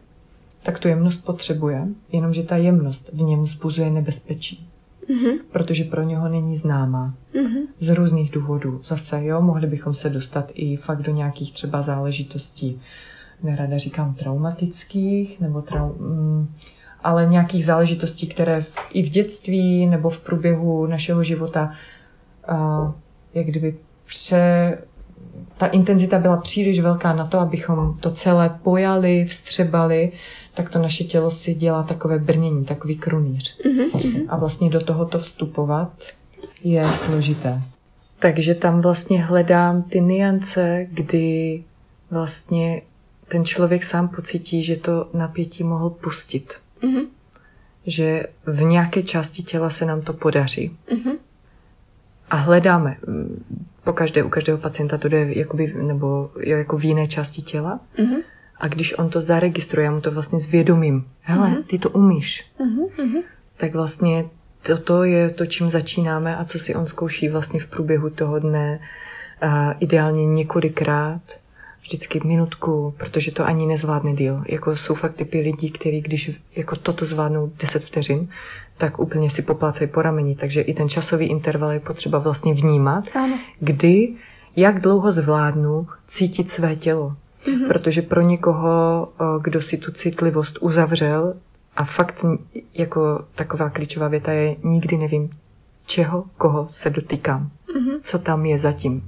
tak tu jemnost potřebuje, jenomže ta jemnost v něm zbuzuje nebezpečí. Mm-hmm. Protože pro něho není známá. Mm-hmm. Z různých důvodů. Zase, jo, mohli bychom se dostat i fakt do nějakých třeba záležitostí, nerada říkám traumatických, nebo trau, mm, ale nějakých záležitostí, které v, i v dětství nebo v průběhu našeho života uh, jak kdyby pře, ta intenzita byla příliš velká na to, abychom to celé pojali, vstřebali, tak to naše tělo si dělá takové brnění, takový krunýř. Mm-hmm. A vlastně do tohoto vstupovat je složité. Takže tam vlastně hledám ty niance, kdy vlastně ten člověk sám pocítí, že to napětí mohl pustit. Mm-hmm. Že v nějaké části těla se nám to podaří. Mm-hmm. A hledáme. Po každé, u každého pacienta to jde jakoby, nebo jako v jiné části těla. Mm-hmm. A když on to zaregistruje, já mu to vlastně zvědomím. Hele, mm-hmm. ty to umíš. Mm-hmm. Tak vlastně toto je to, čím začínáme a co si on zkouší vlastně v průběhu toho dne. A ideálně několikrát vždycky minutku, protože to ani nezvládne díl. Jako jsou fakt typy lidí, kteří když jako toto zvládnou 10 vteřin, tak úplně si poplácají po rameni. Takže i ten časový interval je potřeba vlastně vnímat, ano. kdy, jak dlouho zvládnu cítit své tělo. Mm-hmm. Protože pro někoho, kdo si tu citlivost uzavřel, a fakt jako taková klíčová věta je, nikdy nevím, čeho, koho se dotýkám, mm-hmm. co tam je zatím.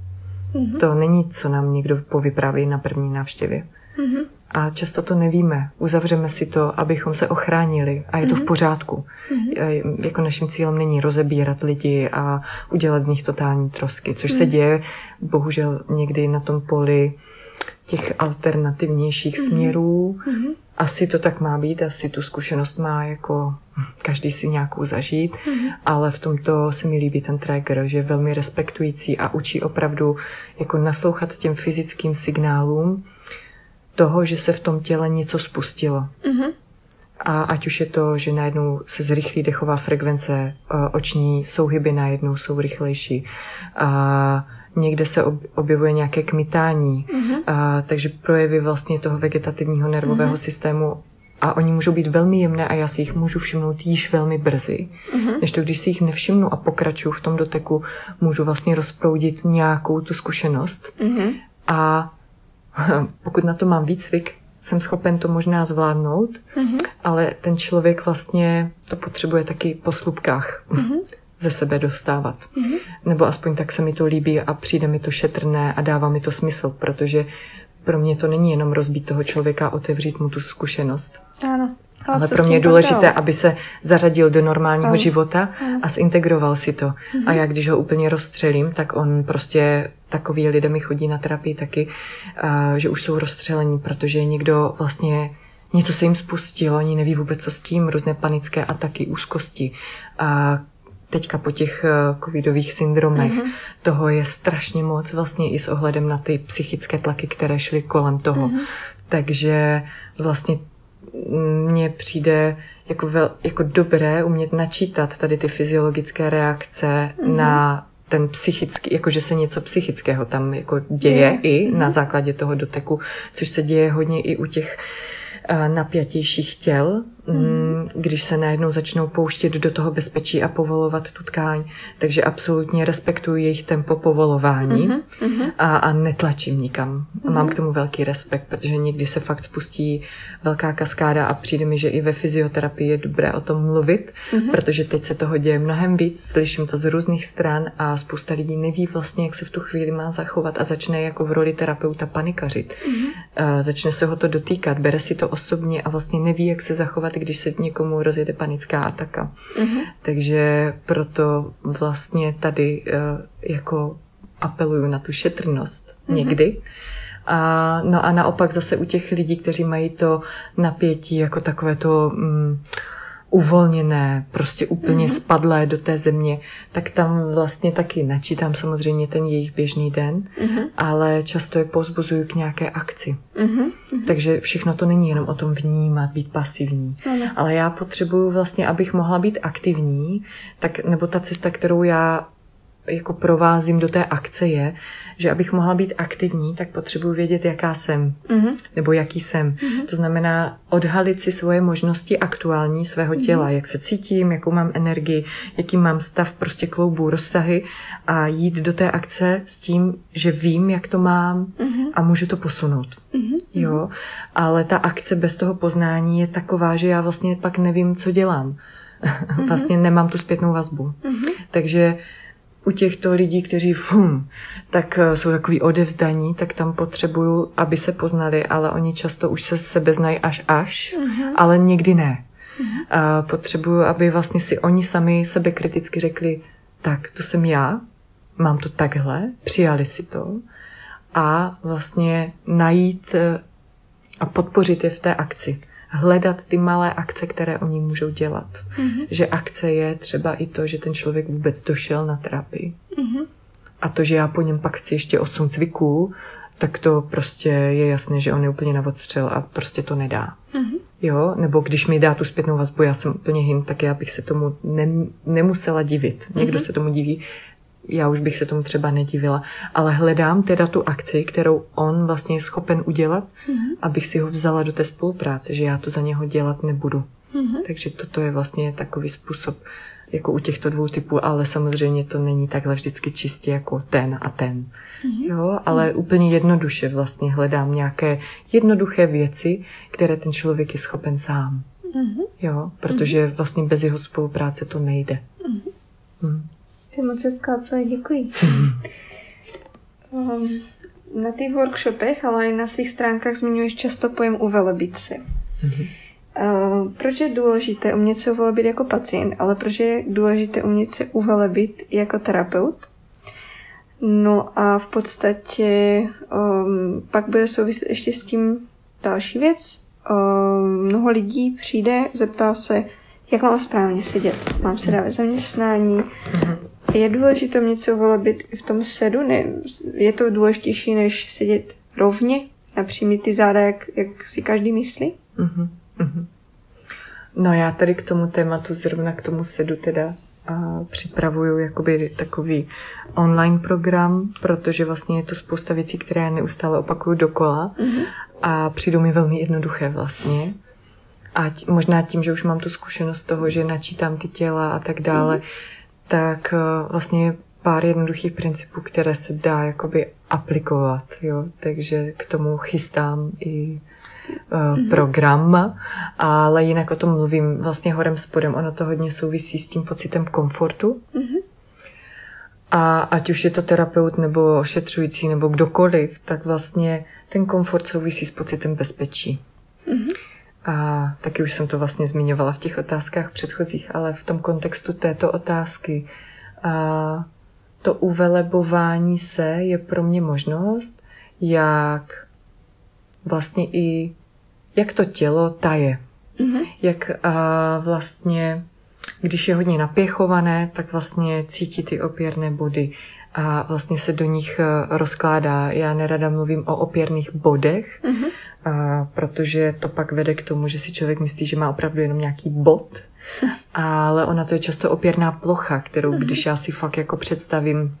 Mm-hmm. To není, co nám někdo povypráví na první návštěvě. Mm-hmm. A často to nevíme. Uzavřeme si to, abychom se ochránili a je to mm-hmm. v pořádku. Mm-hmm. Jako naším cílem není rozebírat lidi a udělat z nich totální trosky, což mm-hmm. se děje bohužel někdy na tom poli těch alternativnějších mm-hmm. směrů. Mm-hmm asi to tak má být, asi tu zkušenost má jako [laughs] každý si nějakou zažít, mm-hmm. ale v tomto se mi líbí ten tracker, že je velmi respektující a učí opravdu jako naslouchat těm fyzickým signálům toho, že se v tom těle něco spustilo. Mm-hmm. A ať už je to, že najednou se zrychlí dechová frekvence, oční souhyby najednou jsou rychlejší. A někde se objevuje nějaké kmitání, mm-hmm. a, takže projevy vlastně toho vegetativního nervového mm-hmm. systému a oni můžou být velmi jemné a já si jich můžu všimnout již velmi brzy. Mm-hmm. Než to, když si jich nevšimnu a pokračuju v tom doteku, můžu vlastně rozproudit nějakou tu zkušenost. Mm-hmm. A [laughs] pokud na to mám výcvik, jsem schopen to možná zvládnout, mm-hmm. ale ten člověk vlastně to potřebuje taky po slupkách. Mm-hmm [laughs] ze sebe dostávat. Mm-hmm. Nebo aspoň tak se mi to líbí a přijde mi to šetrné a dává mi to smysl, protože pro mě to není jenom rozbít toho člověka, otevřít mu tu zkušenost. Ano. Ale, ale pro mě je důležité, dál? aby se zařadil do normálního ano. života ano. a zintegroval si to. Mm-hmm. A já když ho úplně rozstřelím, tak on prostě, takový lidé mi chodí na terapii taky, uh, že už jsou rozstřelení, protože někdo vlastně něco se jim spustilo, oni neví vůbec, co s tím, různé panické ataky, úzkosti. A teďka po těch eh, covidových syndromech. Mm-hmm. Toho je strašně moc vlastně i s ohledem na ty psychické tlaky, které šly kolem toho. Mm-hmm. Takže vlastně mně přijde jako, vel, jako dobré umět načítat tady ty fyziologické reakce mm-hmm. na ten psychický, jako že se něco psychického tam jako děje je. i mm-hmm. na základě toho doteku, což se děje hodně i u těch uh, napjatějších těl, mm. když se najednou začnou pouštět do toho bezpečí a povolovat tu tkáň. Takže absolutně respektuji jejich tempo povolování mm-hmm. a, a netlačím nikam. Mm-hmm. A mám k tomu velký respekt, protože někdy se fakt spustí velká kaskáda a přijde mi, že i ve fyzioterapii je dobré o tom mluvit, mm-hmm. protože teď se toho děje mnohem víc, slyším to z různých stran a spousta lidí neví vlastně, jak se v tu chvíli má zachovat a začne jako v roli terapeuta panikařit. Mm-hmm. Uh, začne se ho to dotýkat, bere si to osobně a vlastně neví, jak se zachovat, když se někomu rozjede panická ataka. Uh-huh. Takže proto vlastně tady uh, jako apeluju na tu šetrnost uh-huh. někdy. A, no a naopak zase u těch lidí, kteří mají to napětí jako takové to... Mm, uvolněné, prostě úplně mm-hmm. spadlé do té země, tak tam vlastně taky načítám samozřejmě ten jejich běžný den, mm-hmm. ale často je pozbuzuju k nějaké akci. Mm-hmm. Takže všechno to není jenom o tom vnímat, být pasivní. Mm-hmm. Ale já potřebuju vlastně, abych mohla být aktivní, tak nebo ta cesta, kterou já jako provázím do té akce je, že abych mohla být aktivní, tak potřebuji vědět, jaká jsem, mm-hmm. nebo jaký jsem. Mm-hmm. To znamená odhalit si svoje možnosti aktuální svého mm-hmm. těla, jak se cítím, jakou mám energii, jaký mám stav, prostě kloubů, rozsahy a jít do té akce s tím, že vím, jak to mám mm-hmm. a můžu to posunout. Mm-hmm. Jo, ale ta akce bez toho poznání je taková, že já vlastně pak nevím, co dělám. Mm-hmm. [laughs] vlastně nemám tu zpětnou vazbu. Mm-hmm. Takže u těchto lidí, kteří fum, tak eh, jsou takový odevzdaní, tak tam potřebuju, aby se poznali, ale oni často už se sebe znají až až, mm-hmm. ale někdy ne. Mm-hmm. A potřebuju, aby vlastně si oni sami sebe kriticky řekli, tak to jsem já, mám to takhle, přijali si to a vlastně najít eh, a podpořit je v té akci hledat ty malé akce, které oni můžou dělat. Mm-hmm. Že akce je třeba i to, že ten člověk vůbec došel na terapii. Mm-hmm. A to, že já po něm pak chci ještě osm cviků, tak to prostě je jasné, že on je úplně na odstřel a prostě to nedá. Mm-hmm. Jo, nebo když mi dá tu zpětnou vazbu, já jsem úplně hin, tak já bych se tomu ne, nemusela divit. Někdo mm-hmm. se tomu diví, já už bych se tomu třeba nedivila, ale hledám teda tu akci, kterou on vlastně je schopen udělat, mm-hmm. abych si ho vzala do té spolupráce, že já to za něho dělat nebudu. Mm-hmm. Takže toto je vlastně takový způsob, jako u těchto dvou typů, ale samozřejmě to není takhle vždycky čistě jako ten a ten. Mm-hmm. Jo, ale mm-hmm. úplně jednoduše vlastně hledám nějaké jednoduché věci, které ten člověk je schopen sám. Mm-hmm. Jo, protože mm-hmm. vlastně bez jeho spolupráce to nejde. Mm-hmm. Mm. To je moc hezká odpověď, děkuji. [laughs] um, na těch workshopech, ale i na svých stránkách zmiňuješ často pojem uvelebit se. Mm-hmm. Uh, proč je důležité umět se uvelebit jako pacient, ale proč je důležité umět se uvelebit jako terapeut? No a v podstatě um, pak bude souviset ještě s tím další věc. Um, mnoho lidí přijde, zeptá se, jak mám správně sedět. Mám se dávat zaměstnání, mm-hmm. Je důležité mít se uvolebit v tom sedu? Ne, je to důležitější, než sedět rovně a přijmít ty záda, jak, jak si každý myslí? Uh-huh, uh-huh. No já tady k tomu tématu, zrovna k tomu sedu teda a připravuju jakoby takový online program, protože vlastně je to spousta věcí, které já neustále opakuju dokola uh-huh. a přijdou mi velmi jednoduché vlastně. A t- možná tím, že už mám tu zkušenost toho, že načítám ty těla a tak dále, uh-huh tak eh, vlastně pár jednoduchých principů, které se dá jakoby aplikovat, jo, takže k tomu chystám i uh, program, ale jinak o tom mluvím vlastně horem spodem, ono to hodně souvisí s tím pocitem komfortu. Mm-hmm. A ať už je to terapeut nebo ošetřující nebo kdokoliv, tak vlastně ten komfort souvisí s pocitem bezpečí. Mm-hmm. A taky už jsem to vlastně zmiňovala v těch otázkách předchozích, ale v tom kontextu této otázky. A to uvelebování se je pro mě možnost, jak vlastně i, jak to tělo taje. Mm-hmm. Jak a vlastně, když je hodně napěchované, tak vlastně cítí ty opěrné body a vlastně se do nich rozkládá. Já nerada mluvím o opěrných bodech, mm-hmm a protože to pak vede k tomu, že si člověk myslí, že má opravdu jenom nějaký bod, [laughs] ale ona to je často opěrná plocha, kterou mhm. když já si fakt jako představím,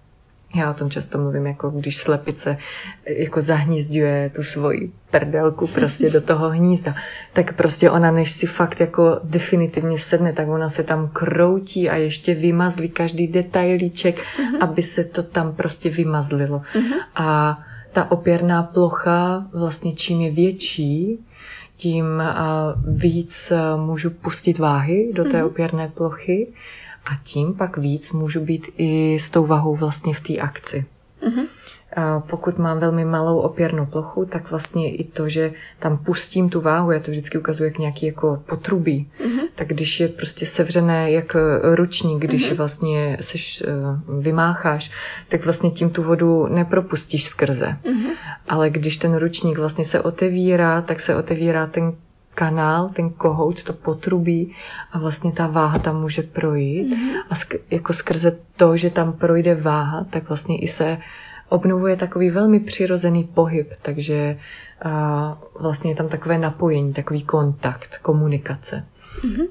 já o tom často mluvím, jako když slepice jako zahnízduje tu svoji prdelku prostě do toho hnízda, tak prostě ona, než si fakt jako definitivně sedne, tak ona se tam kroutí a ještě vymazlí každý detailíček, uh-huh. aby se to tam prostě vymazlilo. Uh-huh. A ta opěrná plocha vlastně čím je větší, tím víc můžu pustit váhy do té mhm. opěrné plochy a tím pak víc můžu být i s tou vahou vlastně v té akci. Mm-hmm. A pokud mám velmi malou opěrnou plochu, tak vlastně i to, že tam pustím tu váhu, já to vždycky ukazuji jak nějaký jako potrubí, mm-hmm. tak když je prostě sevřené jak ručník, když mm-hmm. vlastně seš, uh, vymácháš, tak vlastně tím tu vodu nepropustíš skrze. Mm-hmm. Ale když ten ručník vlastně se otevírá, tak se otevírá ten kanál, ten kohout, to potrubí a vlastně ta váha tam může projít. Mm-hmm. A sk- jako skrze to, že tam projde váha, tak vlastně i se obnovuje takový velmi přirozený pohyb, takže a vlastně je tam takové napojení, takový kontakt, komunikace. Mm-hmm.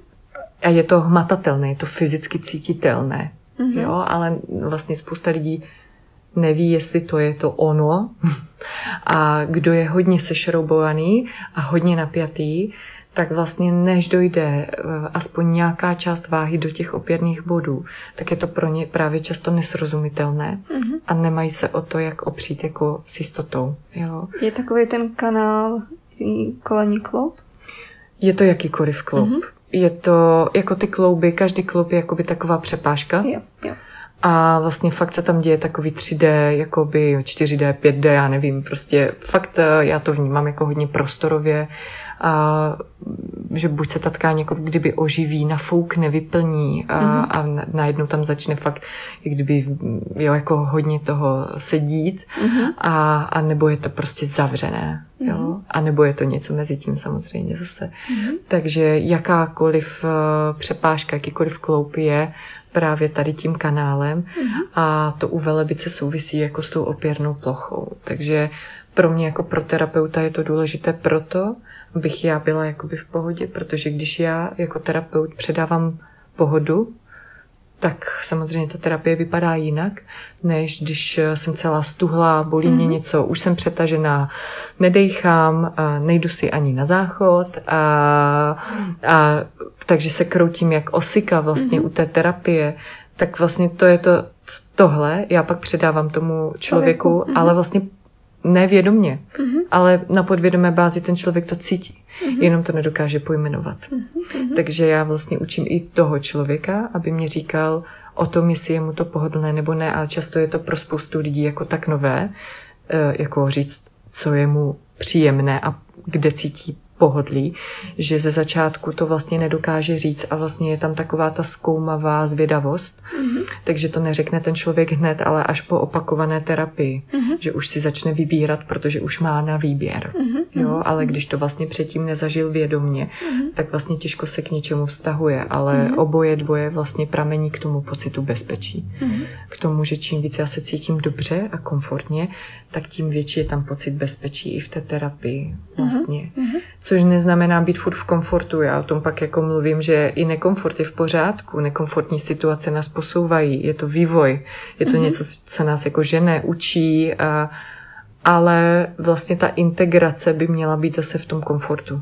A je to hmatatelné, je to fyzicky cítitelné, mm-hmm. jo, ale vlastně spousta lidí neví, jestli to je to ono. A kdo je hodně sešroubovaný a hodně napjatý, tak vlastně než dojde eh, aspoň nějaká část váhy do těch opěrných bodů, tak je to pro ně právě často nesrozumitelné mm-hmm. a nemají se o to, jak opřít jako s jistotou. Jo. Je takový ten kanál kolení kloup? Je to jakýkoliv kloup. Mm-hmm. Je to jako ty klouby, každý kloub je jakoby taková přepážka. Jo, jo. A vlastně fakt se tam děje takový 3D, jakoby 4D, 5D, já nevím, prostě fakt eh, já to vnímám jako hodně prostorově a že buď se ta tkáň jako kdyby oživí, nafoukne, vyplní a, mm-hmm. a najednou tam začne fakt, jak kdyby jo, jako hodně toho sedít mm-hmm. a, a nebo je to prostě zavřené, mm-hmm. jo, a nebo je to něco mezi tím samozřejmě zase. Mm-hmm. Takže jakákoliv uh, přepážka, jakýkoliv kloup je právě tady tím kanálem mm-hmm. a to u velebice souvisí jako s tou opěrnou plochou. Takže pro mě jako pro terapeuta je to důležité proto, abych já byla jakoby v pohodě, protože když já jako terapeut předávám pohodu, tak samozřejmě ta terapie vypadá jinak, než když jsem celá stuhlá, bolí mm-hmm. mě mhm. něco, už jsem přetažená, nedejchám, a nejdu si ani na záchod a, a takže se kroutím jak osika vlastně mm-hmm. u té terapie, tak vlastně to je to, tohle já pak předávám tomu člověku, člověku. Mm-hmm. ale vlastně nevědomně, mm-hmm. ale na podvědomé bázi ten člověk to cítí, mm-hmm. jenom to nedokáže pojmenovat. Mm-hmm. Takže já vlastně učím i toho člověka, aby mě říkal o tom, jestli je mu to pohodlné nebo ne, ale často je to pro spoustu lidí jako tak nové, eh, jako říct, co je mu příjemné a kde cítí pohodlí, že ze začátku to vlastně nedokáže říct a vlastně je tam taková ta zkoumavá zvědavost, mm-hmm. takže to neřekne ten člověk hned, ale až po opakované terapii, mm-hmm. že už si začne vybírat, protože už má na výběr. Mm-hmm. Jo, ale když to vlastně předtím nezažil vědomně, mm-hmm. tak vlastně těžko se k něčemu vztahuje, ale mm-hmm. oboje dvoje vlastně pramení k tomu pocitu bezpečí. Mm-hmm. K tomu, že čím víc já se cítím dobře a komfortně, tak tím větší je tam pocit bezpečí i v té terapii vlastně. Mm-hmm což neznamená být furt v komfortu. Já o tom pak jako mluvím, že i nekomfort je v pořádku, nekomfortní situace nás posouvají, je to vývoj, je to mm-hmm. něco, co nás jako žene, učí, a, ale vlastně ta integrace by měla být zase v tom komfortu.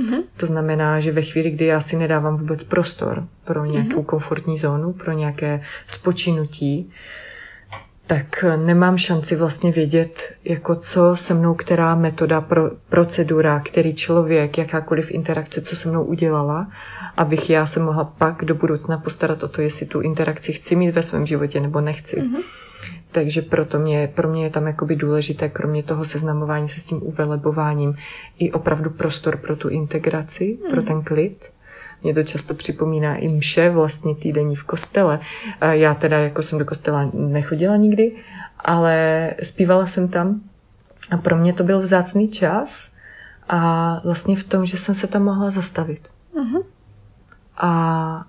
Mm-hmm. To znamená, že ve chvíli, kdy já si nedávám vůbec prostor pro nějakou mm-hmm. komfortní zónu, pro nějaké spočinutí, tak nemám šanci vlastně vědět, jako co se mnou, která metoda, pro, procedura, který člověk, jakákoliv interakce, co se mnou udělala, abych já se mohla pak do budoucna postarat o to, jestli tu interakci chci mít ve svém životě nebo nechci. Mm-hmm. Takže proto mě, pro mě je tam jakoby důležité, kromě toho seznamování se s tím uvelebováním, i opravdu prostor pro tu integraci, mm-hmm. pro ten klid mě to často připomíná i mše vlastně týdenní v kostele. Já teda jako jsem do kostela nechodila nikdy, ale zpívala jsem tam a pro mě to byl vzácný čas a vlastně v tom, že jsem se tam mohla zastavit. Uh-huh. A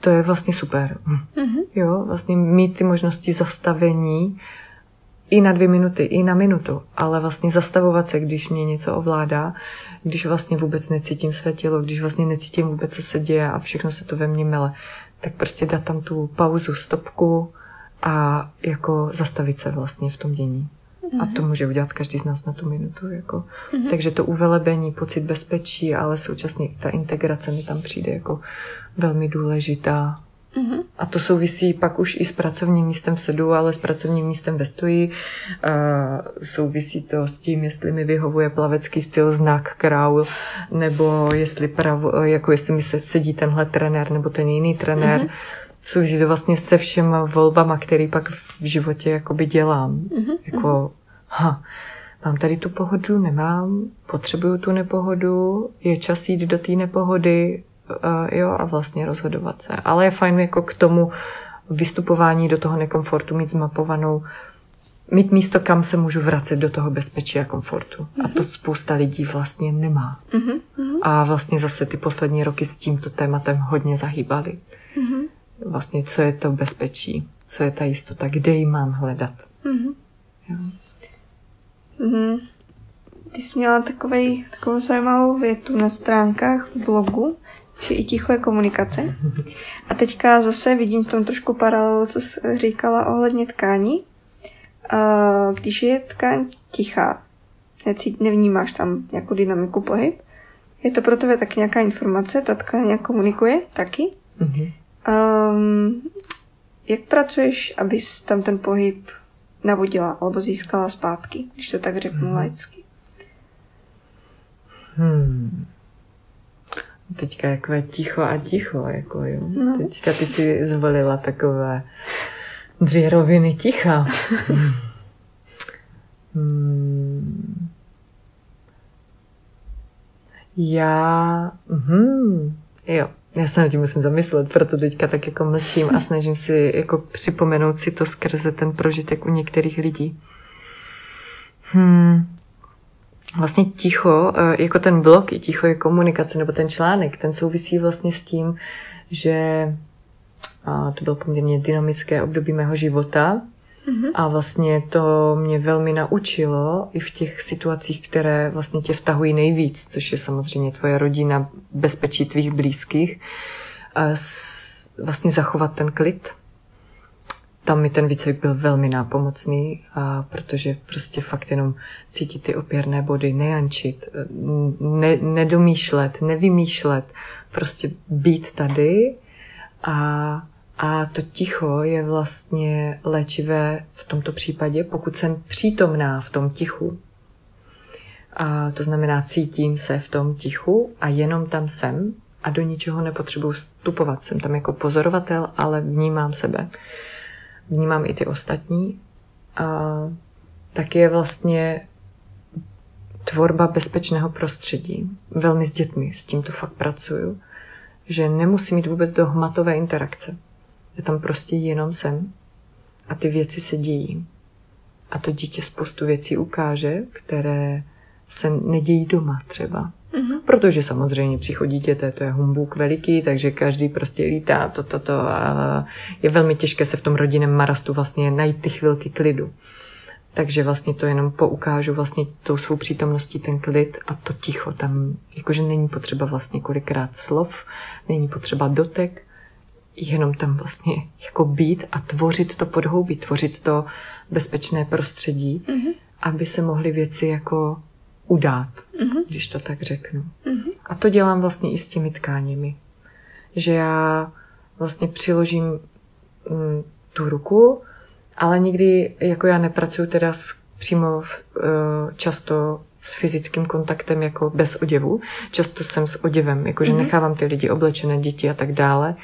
to je vlastně super. Uh-huh. Jo, vlastně mít ty možnosti zastavení i na dvě minuty, i na minutu, ale vlastně zastavovat se, když mě něco ovládá, když vlastně vůbec necítím své tělo, když vlastně necítím vůbec, co se děje a všechno se to ve mně mele, tak prostě dát tam tu pauzu, stopku a jako zastavit se vlastně v tom dění. Mm-hmm. A to může udělat každý z nás na tu minutu. Jako. Mm-hmm. Takže to uvelebení, pocit bezpečí, ale současně i ta integrace mi tam přijde jako velmi důležitá. Mm-hmm. A to souvisí pak už i s pracovním místem v sedu, ale s pracovním místem ve stoji. Uh, souvisí to s tím, jestli mi vyhovuje plavecký styl znak kraul, nebo jestli, pravo, jako jestli mi se sedí tenhle trenér nebo ten jiný trenér. Mm-hmm. Souvisí to vlastně se všema volbama, který pak v životě jakoby dělám. Mm-hmm. Jako, ha, mám tady tu pohodu, nemám, potřebuju tu nepohodu, je čas jít do té nepohody, jo, a vlastně rozhodovat se. Ale je fajn jako k tomu vystupování do toho nekomfortu mít zmapovanou mít místo, kam se můžu vracet do toho bezpečí a komfortu. Mm-hmm. A to spousta lidí vlastně nemá. Mm-hmm. A vlastně zase ty poslední roky s tímto tématem hodně zahýbali. Mm-hmm. Vlastně, co je to bezpečí, co je ta jistota, kde ji mám hledat. Mm-hmm. Jo. Mm-hmm. Ty jsi měla takovej, takovou zajímavou větu na stránkách v blogu, že i ticho je komunikace. A teďka zase vidím v tom trošku paralelu, co jsi říkala ohledně tkání. Když je tkáň tichá, necít, nevnímáš tam nějakou dynamiku pohyb, je to pro tebe taky nějaká informace, ta tkáň nějak komunikuje taky. Mm-hmm. Um, jak pracuješ, abys tam ten pohyb navodila alebo získala zpátky, když to tak řeknu mm-hmm. laicky? Hmm. Teďka je ticho a ticho, jako jo. No. Teďka ty si zvolila takové dvě roviny ticha. [laughs] hmm. Já... Hmm. Jo, já se na tím musím zamyslet, proto teďka tak jako mlčím a snažím si jako připomenout si to skrze ten prožitek u některých lidí. Hmm vlastně ticho, eh, jako ten blok i ticho je komunikace, nebo ten článek, ten souvisí vlastně s tím, že a to bylo poměrně dynamické období mého života mm-hmm. a vlastně to mě velmi naučilo i v těch situacích, které vlastně tě vtahují nejvíc, což je samozřejmě tvoje rodina, bezpečí tvých blízkých, a vlastně zachovat ten klid tam mi ten výcvik byl velmi nápomocný, a protože prostě fakt jenom cítit ty opěrné body, nejančit, ne, nedomýšlet, nevymýšlet, prostě být tady a, a to ticho je vlastně léčivé v tomto případě, pokud jsem přítomná v tom tichu. A to znamená, cítím se v tom tichu a jenom tam jsem a do ničeho nepotřebuji vstupovat. Jsem tam jako pozorovatel, ale vnímám sebe vnímám i ty ostatní. A taky je vlastně tvorba bezpečného prostředí. Velmi s dětmi, s tím to fakt pracuju. Že nemusí mít vůbec do hmatové interakce. Je tam prostě jenom jsem a ty věci se dějí. A to dítě spoustu věcí ukáže, které se nedějí doma třeba. Mm-hmm. Protože samozřejmě přichodí dítěte, to je humbuk veliký, takže každý prostě lítá to, to, to a je velmi těžké se v tom rodinném marastu vlastně najít ty chvilky klidu. Takže vlastně to jenom poukážu vlastně tou svou přítomností ten klid a to ticho tam, jakože není potřeba vlastně kolikrát slov, není potřeba dotek, jenom tam vlastně jako být a tvořit to podhoubí, tvořit to bezpečné prostředí, mm-hmm. aby se mohly věci jako udát, mm-hmm. když to tak řeknu. Mm-hmm. A to dělám vlastně i s těmi tkáněmi. Že já vlastně přiložím mm, tu ruku, ale nikdy, jako já nepracuju teda s, přímo v, uh, často s fyzickým kontaktem jako bez oděvu. Často jsem s oděvem, jakože mm-hmm. nechávám ty lidi oblečené, děti a tak dále.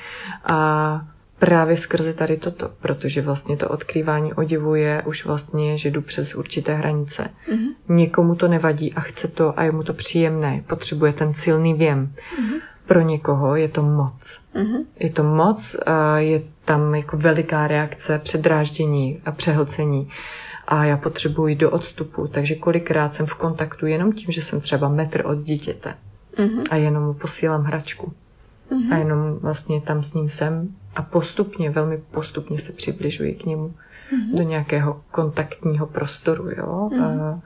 A právě skrze tady toto, protože vlastně to odkrývání oděvu je už vlastně, že jdu přes určité hranice. Mm-hmm. Někomu to nevadí a chce to a je mu to příjemné, potřebuje ten silný věm. Mm-hmm. Pro někoho je to moc. Mm-hmm. Je to moc, a je tam jako veliká reakce, předráždění a přehlcení a já potřebuji do odstupu, takže kolikrát jsem v kontaktu jenom tím, že jsem třeba metr od dítěte mm-hmm. a jenom mu posílám hračku. Mm-hmm. A jenom vlastně tam s ním jsem a postupně, velmi postupně se přibližuji k němu mm-hmm. do nějakého kontaktního prostoru, jo. Mm-hmm.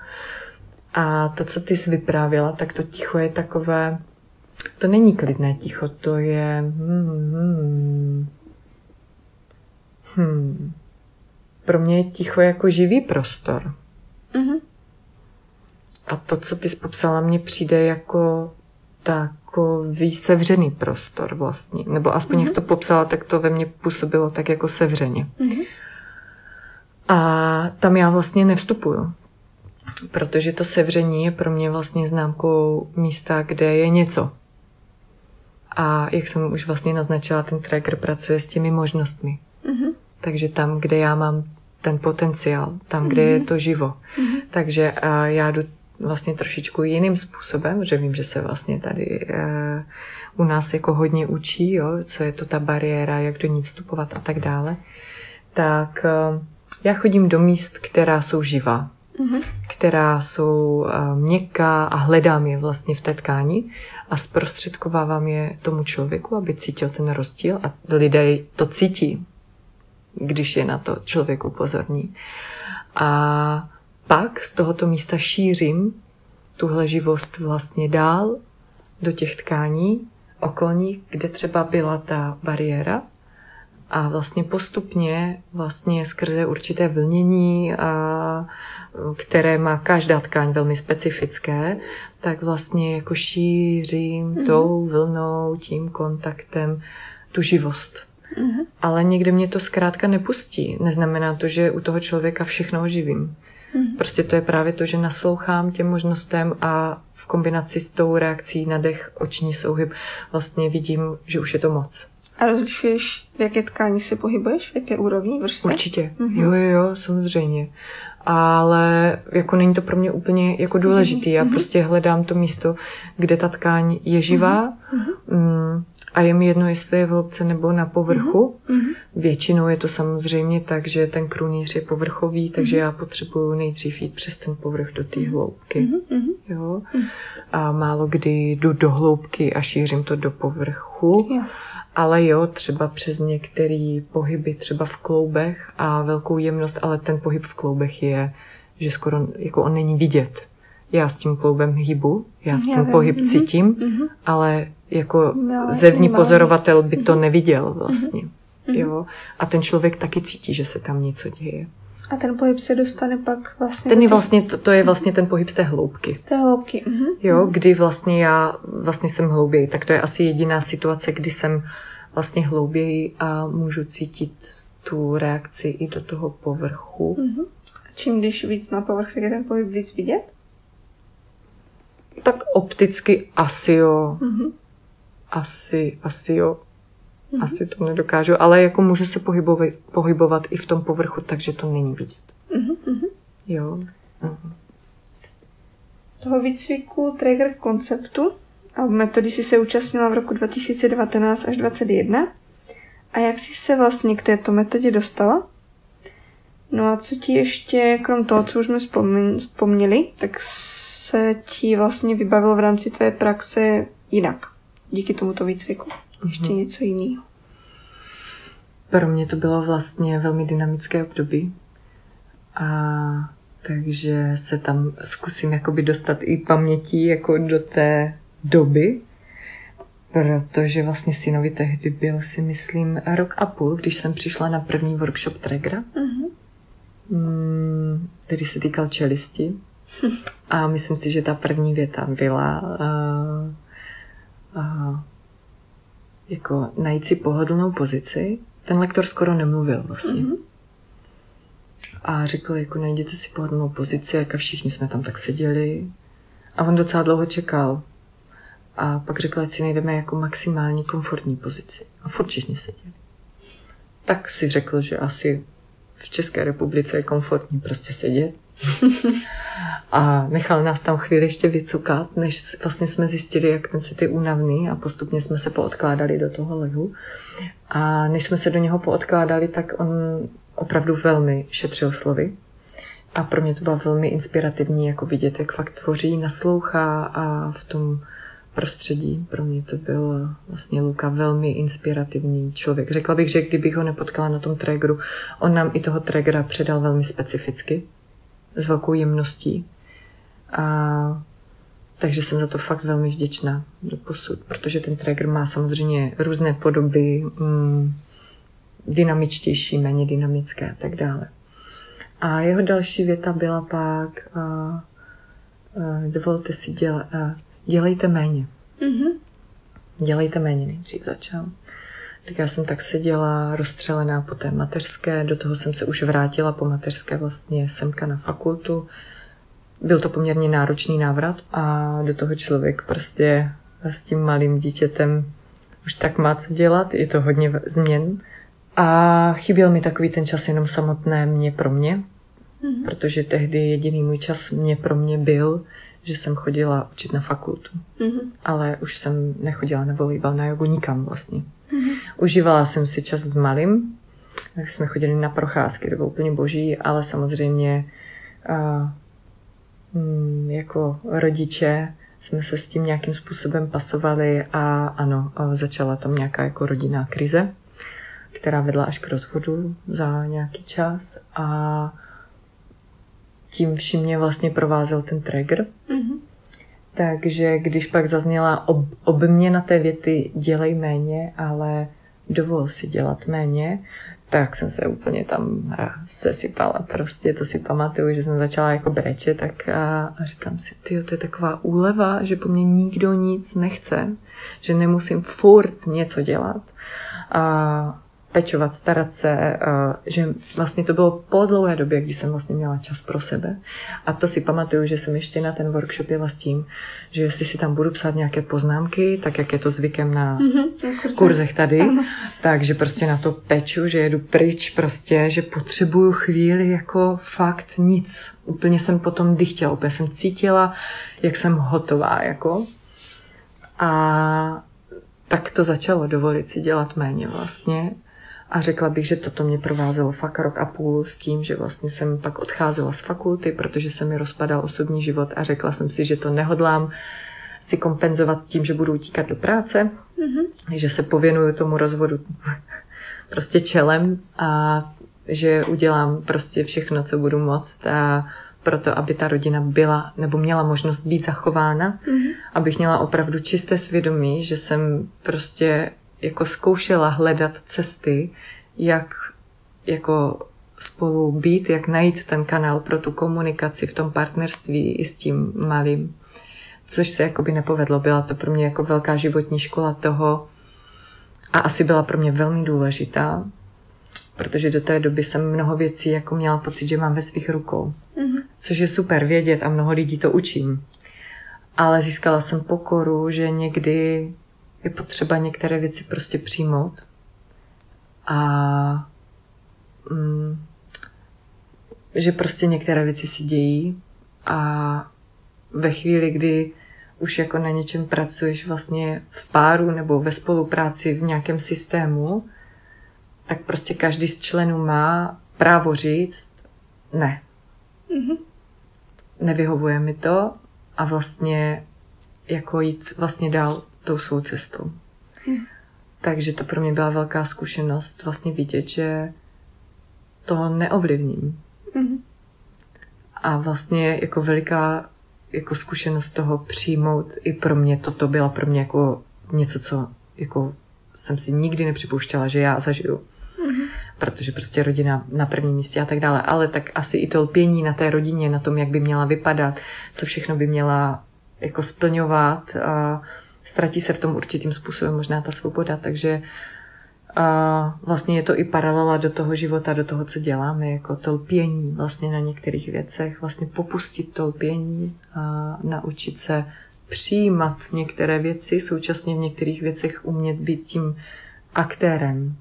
A, a to, co ty jsi vyprávěla, tak to ticho je takové, to není klidné ticho, to je hmm, hmm, hmm. Pro mě je ticho jako živý prostor. Mm-hmm. A to, co ty jsi popsala, mně přijde jako tak takový sevřený prostor vlastně. Nebo aspoň mm-hmm. jak to popsala, tak to ve mně působilo tak jako sevřeně. Mm-hmm. A tam já vlastně nevstupuju. Protože to sevření je pro mě vlastně známkou místa, kde je něco. A jak jsem už vlastně naznačila, ten tracker pracuje s těmi možnostmi. Mm-hmm. Takže tam, kde já mám ten potenciál, tam, kde mm-hmm. je to živo. Mm-hmm. Takže a já jdu vlastně trošičku jiným způsobem, že vím, že se vlastně tady uh, u nás jako hodně učí, jo, co je to ta bariéra, jak do ní vstupovat a tak dále, tak uh, já chodím do míst, která jsou živá, mm-hmm. která jsou uh, měkká a hledám je vlastně v té tkáni a zprostředkovávám je tomu člověku, aby cítil ten rozdíl a lidé to cítí, když je na to člověk upozorní. A pak z tohoto místa šířím tuhle živost vlastně dál do těch tkání okolních, kde třeba byla ta bariéra a vlastně postupně vlastně skrze určité vlnění, a, které má každá tkáň velmi specifické, tak vlastně jako šířím mm-hmm. tou vlnou, tím kontaktem tu živost. Mm-hmm. Ale někdy mě to zkrátka nepustí. Neznamená to, že u toho člověka všechno oživím. Mm-hmm. Prostě to je právě to, že naslouchám těm možnostem a v kombinaci s tou reakcí na dech, oční souhyb vlastně vidím, že už je to moc. A rozlišuješ, v jaké tkání se pohybuješ, v jaké úrovni, vrstvě? Určitě, mm-hmm. jo, jo, jo, samozřejmě. Ale jako není to pro mě úplně jako důležitý. Já mm-hmm. prostě hledám to místo, kde ta tkáň je živá. Mm-hmm. Mm, a je mi jedno, jestli je v hloubce nebo na povrchu. Mm-hmm. Většinou je to samozřejmě tak, že ten krunýř je povrchový, takže mm-hmm. já potřebuju nejdřív jít přes ten povrch do té hloubky. Mm-hmm. Jo? A málo kdy jdu do hloubky a šířím to do povrchu. Yeah. Ale jo, třeba přes některé pohyby, třeba v kloubech a velkou jemnost, ale ten pohyb v kloubech je, že skoro jako on není vidět. Já s tím kloubem hýbu, já, já ten vím. pohyb mm-hmm. cítím, mm-hmm. ale jako no, zevní pozorovatel by to mhm. neviděl vlastně. Mm-hmm. Jo? A ten člověk taky cítí, že se tam něco děje. A ten pohyb se dostane pak vlastně... Ten je vlastně, to, to je vlastně ten pohyb z té hloubky. Z té hloubky. Mm-hmm. Jo, kdy vlastně já vlastně jsem hlouběji. Tak to je asi jediná situace, kdy jsem vlastně hlouběji a můžu cítit tu reakci i do toho povrchu. Mm-hmm. A čím když víc na povrch, tak je ten pohyb víc vidět? Tak opticky asi jo. Mm-hmm asi, asi jo. Mm-hmm. Asi to nedokážu, ale jako můžu se pohybovat, pohybovat i v tom povrchu, takže to není vidět. Mm-hmm. Jo. Mm-hmm. Toho výcviku Traeger konceptu a metody si se účastnila v roku 2019 až 2021. A jak jsi se vlastně k této metodě dostala? No a co ti ještě, krom toho, co už jsme vzpomněli, tak se ti vlastně vybavilo v rámci tvé praxe jinak? Díky tomuto výcviku. Ještě mm-hmm. něco jiného. Pro mě to bylo vlastně velmi dynamické období. A takže se tam zkusím jakoby dostat i pamětí jako do té doby, protože vlastně synovi tehdy byl si myslím rok a půl, když jsem přišla na první workshop Tregra, mm-hmm. který se týkal čelisti. [laughs] A myslím si, že ta první věta byla uh, a jako najít si pohodlnou pozici. Ten lektor skoro nemluvil vlastně. Mm-hmm. A řekl, jako najděte si pohodlnou pozici, jak všichni jsme tam tak seděli. A on docela dlouho čekal. A pak řekl, ať si najdeme jako maximální komfortní pozici. A furt všichni seděli. Tak si řekl, že asi v České republice je komfortní prostě sedět. [laughs] a nechal nás tam chvíli ještě vycukat, než vlastně jsme zjistili, jak ten set je únavný a postupně jsme se poodkládali do toho lehu. A než jsme se do něho poodkládali, tak on opravdu velmi šetřil slovy. A pro mě to bylo velmi inspirativní, jako vidět, jak fakt tvoří, naslouchá a v tom prostředí. Pro mě to byl vlastně Luka velmi inspirativní člověk. Řekla bych, že kdybych ho nepotkala na tom tregru, on nám i toho tregera předal velmi specificky s velkou jemností. A takže jsem za to fakt velmi vděčná do posud, protože ten tracker má samozřejmě různé podoby, mm, dynamičtější, méně dynamické a tak dále. A jeho další věta byla pak, a, a, dovolte si, děla, a, dělejte méně. Mm-hmm. Dělejte méně, nejdřív začal. Tak já jsem tak seděla rozstřelená po té mateřské, do toho jsem se už vrátila po mateřské vlastně semka na fakultu. Byl to poměrně náročný návrat a do toho člověk prostě s tím malým dítětem už tak má co dělat, je to hodně změn. A chyběl mi takový ten čas jenom samotné mě pro mě, Mm-hmm. Protože tehdy jediný můj čas mě pro mě byl, že jsem chodila učit na fakultu. Mm-hmm. Ale už jsem nechodila na volejbal, na jogu, nikam vlastně. [laughs] Užívala jsem si čas s malým, tak jsme chodili na procházky, to bylo úplně boží, ale samozřejmě uh, jako rodiče jsme se s tím nějakým způsobem pasovali a ano, začala tam nějaká jako rodinná krize, která vedla až k rozvodu za nějaký čas a tím vším mě vlastně provázel ten trigger. Mm-hmm. Takže když pak zazněla ob, obměna té věty dělej méně, ale dovol si dělat méně, tak jsem se úplně tam sesypala. Prostě to si pamatuju, že jsem začala jako brečet tak a, a říkám si, ty to je taková úleva, že po mně nikdo nic nechce, že nemusím furt něco dělat. A pečovat, starat se, že vlastně to bylo po dlouhé době, kdy jsem vlastně měla čas pro sebe. A to si pamatuju, že jsem ještě na ten workshop jela s tím, že jestli si tam budu psát nějaké poznámky, tak jak je to zvykem na mm-hmm, kurzech tady, ano. takže prostě na to peču, že jedu pryč prostě, že potřebuju chvíli jako fakt nic. Úplně jsem potom dychtěla, úplně jsem cítila, jak jsem hotová, jako. A tak to začalo dovolit si dělat méně vlastně. A řekla bych, že toto mě provázelo fakt rok a půl s tím, že vlastně jsem pak odcházela z fakulty, protože se mi rozpadal osobní život a řekla jsem si, že to nehodlám si kompenzovat tím, že budu utíkat do práce, mm-hmm. že se pověnuju tomu rozvodu [laughs] prostě čelem a že udělám prostě všechno, co budu moct a proto, aby ta rodina byla nebo měla možnost být zachována, mm-hmm. abych měla opravdu čisté svědomí, že jsem prostě jako zkoušela hledat cesty, jak jako spolu být, jak najít ten kanál pro tu komunikaci v tom partnerství i s tím malým. Což se jakoby nepovedlo. Byla to pro mě jako velká životní škola toho a asi byla pro mě velmi důležitá, protože do té doby jsem mnoho věcí jako měla pocit, že mám ve svých rukou. Mm-hmm. Což je super vědět a mnoho lidí to učím. Ale získala jsem pokoru, že někdy je potřeba některé věci prostě přijmout a mm, že prostě některé věci se dějí a ve chvíli, kdy už jako na něčem pracuješ vlastně v páru nebo ve spolupráci v nějakém systému, tak prostě každý z členů má právo říct ne. Mm-hmm. Nevyhovuje mi to a vlastně jako jít vlastně dál tou svou cestou. Hmm. Takže to pro mě byla velká zkušenost vlastně vidět, že to neovlivním. Hmm. A vlastně jako veliká jako zkušenost toho přijmout i pro mě, toto byla pro mě jako něco, co jako jsem si nikdy nepřipouštěla, že já zažiju. Mm-hmm. Protože prostě rodina na prvním místě a tak dále. Ale tak asi i to lpění na té rodině, na tom, jak by měla vypadat, co všechno by měla jako splňovat. A ztratí se v tom určitým způsobem možná ta svoboda, takže a vlastně je to i paralela do toho života, do toho, co děláme, jako to lpění vlastně na některých věcech, vlastně popustit to lpění a naučit se přijímat některé věci, současně v některých věcech umět být tím aktérem.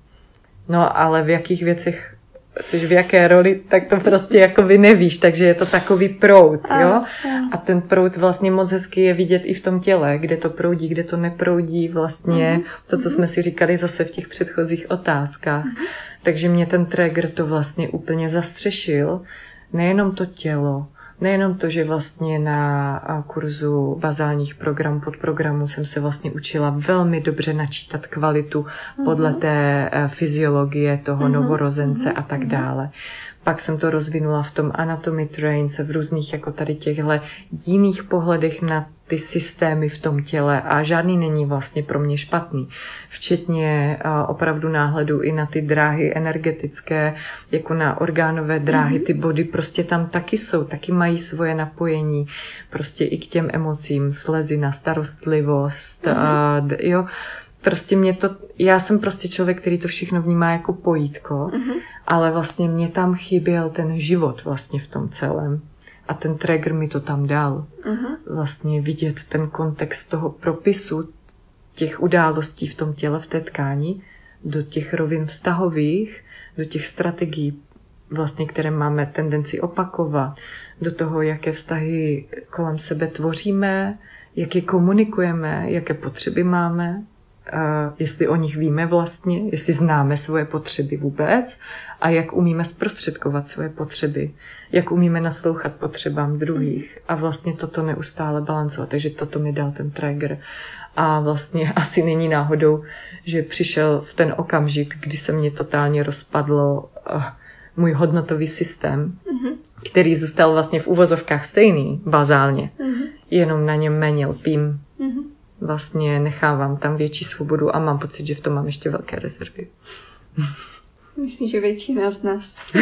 No ale v jakých věcech jsi v jaké roli, tak to prostě jako vy nevíš, takže je to takový prout, jo? A ten prout vlastně moc hezky je vidět i v tom těle, kde to proudí, kde to neproudí vlastně, to, co jsme si říkali zase v těch předchozích otázkách. Takže mě ten trigger to vlastně úplně zastřešil, nejenom to tělo, Nejenom to, že vlastně na kurzu bazálních programů, podprogramů jsem se vlastně učila velmi dobře načítat kvalitu podle mhm. té e, fyziologie toho mhm. novorozence a tak mhm. dále. Pak jsem to rozvinula v tom Anatomy Trains, v různých jako tady těchhle jiných pohledech na ty systémy v tom těle a žádný není vlastně pro mě špatný. Včetně opravdu náhledu i na ty dráhy energetické, jako na orgánové dráhy, mm-hmm. ty body prostě tam taky jsou, taky mají svoje napojení, prostě i k těm emocím, slezina, starostlivost, mm-hmm. a, jo, prostě mě to, já jsem prostě člověk, který to všechno vnímá jako pojítko, mm-hmm. ale vlastně mě tam chyběl ten život vlastně v tom celém. A ten trigger mi to tam dal. Uh-huh. Vlastně vidět ten kontext toho propisu těch událostí v tom těle, v té tkáni, do těch rovin vztahových, do těch strategií vlastně, které máme tendenci opakovat, do toho, jaké vztahy kolem sebe tvoříme, jak je komunikujeme, jaké potřeby máme, jestli o nich víme vlastně, jestli známe svoje potřeby vůbec a jak umíme zprostředkovat svoje potřeby, jak umíme naslouchat potřebám druhých a vlastně toto neustále balancovat. Takže toto mi dal ten trigger. A vlastně [laughs] asi není náhodou, že přišel v ten okamžik, kdy se mě totálně rozpadlo uh, můj hodnotový systém, mm-hmm. který zůstal vlastně v uvozovkách stejný, bazálně, mm-hmm. jenom na něm méně lpím. Mm-hmm vlastně nechávám tam větší svobodu a mám pocit, že v tom mám ještě velké rezervy. [laughs] Myslím, že většina z nás. [laughs]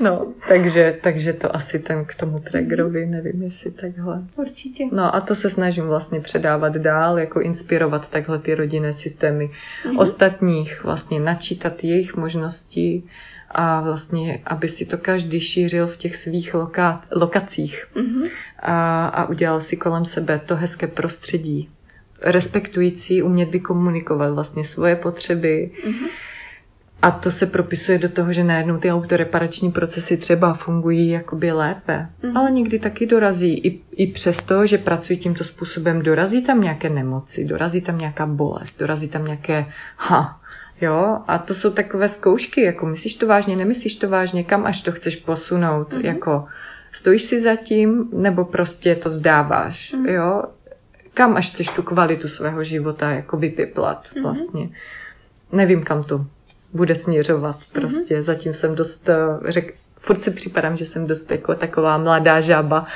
no, takže, takže to asi ten k tomu triggerovi, nevím, jestli takhle. Určitě. No a to se snažím vlastně předávat dál, jako inspirovat takhle ty rodinné systémy mm-hmm. ostatních, vlastně načítat jejich možnosti a vlastně, aby si to každý šířil v těch svých loka- lokacích mm-hmm. a, a udělal si kolem sebe to hezké prostředí, respektující, umět vykomunikovat vlastně svoje potřeby. Mm-hmm. A to se propisuje do toho, že najednou ty autoreparační procesy třeba fungují jakoby lépe, mm-hmm. ale někdy taky dorazí. I, I přesto, že pracují tímto způsobem, dorazí tam nějaké nemoci, dorazí tam nějaká bolest, dorazí tam nějaké ha, Jo, a to jsou takové zkoušky, jako myslíš to vážně, nemyslíš to vážně, kam až to chceš posunout, mm-hmm. jako stojíš si za tím, nebo prostě to vzdáváš, mm-hmm. jo, kam až chceš tu kvalitu svého života jako vypiplat mm-hmm. vlastně. Nevím, kam to bude směřovat mhm. prostě, mm-hmm. zatím jsem dost, eh, řek, furt si připadám, že jsem dost jako taková mladá žába,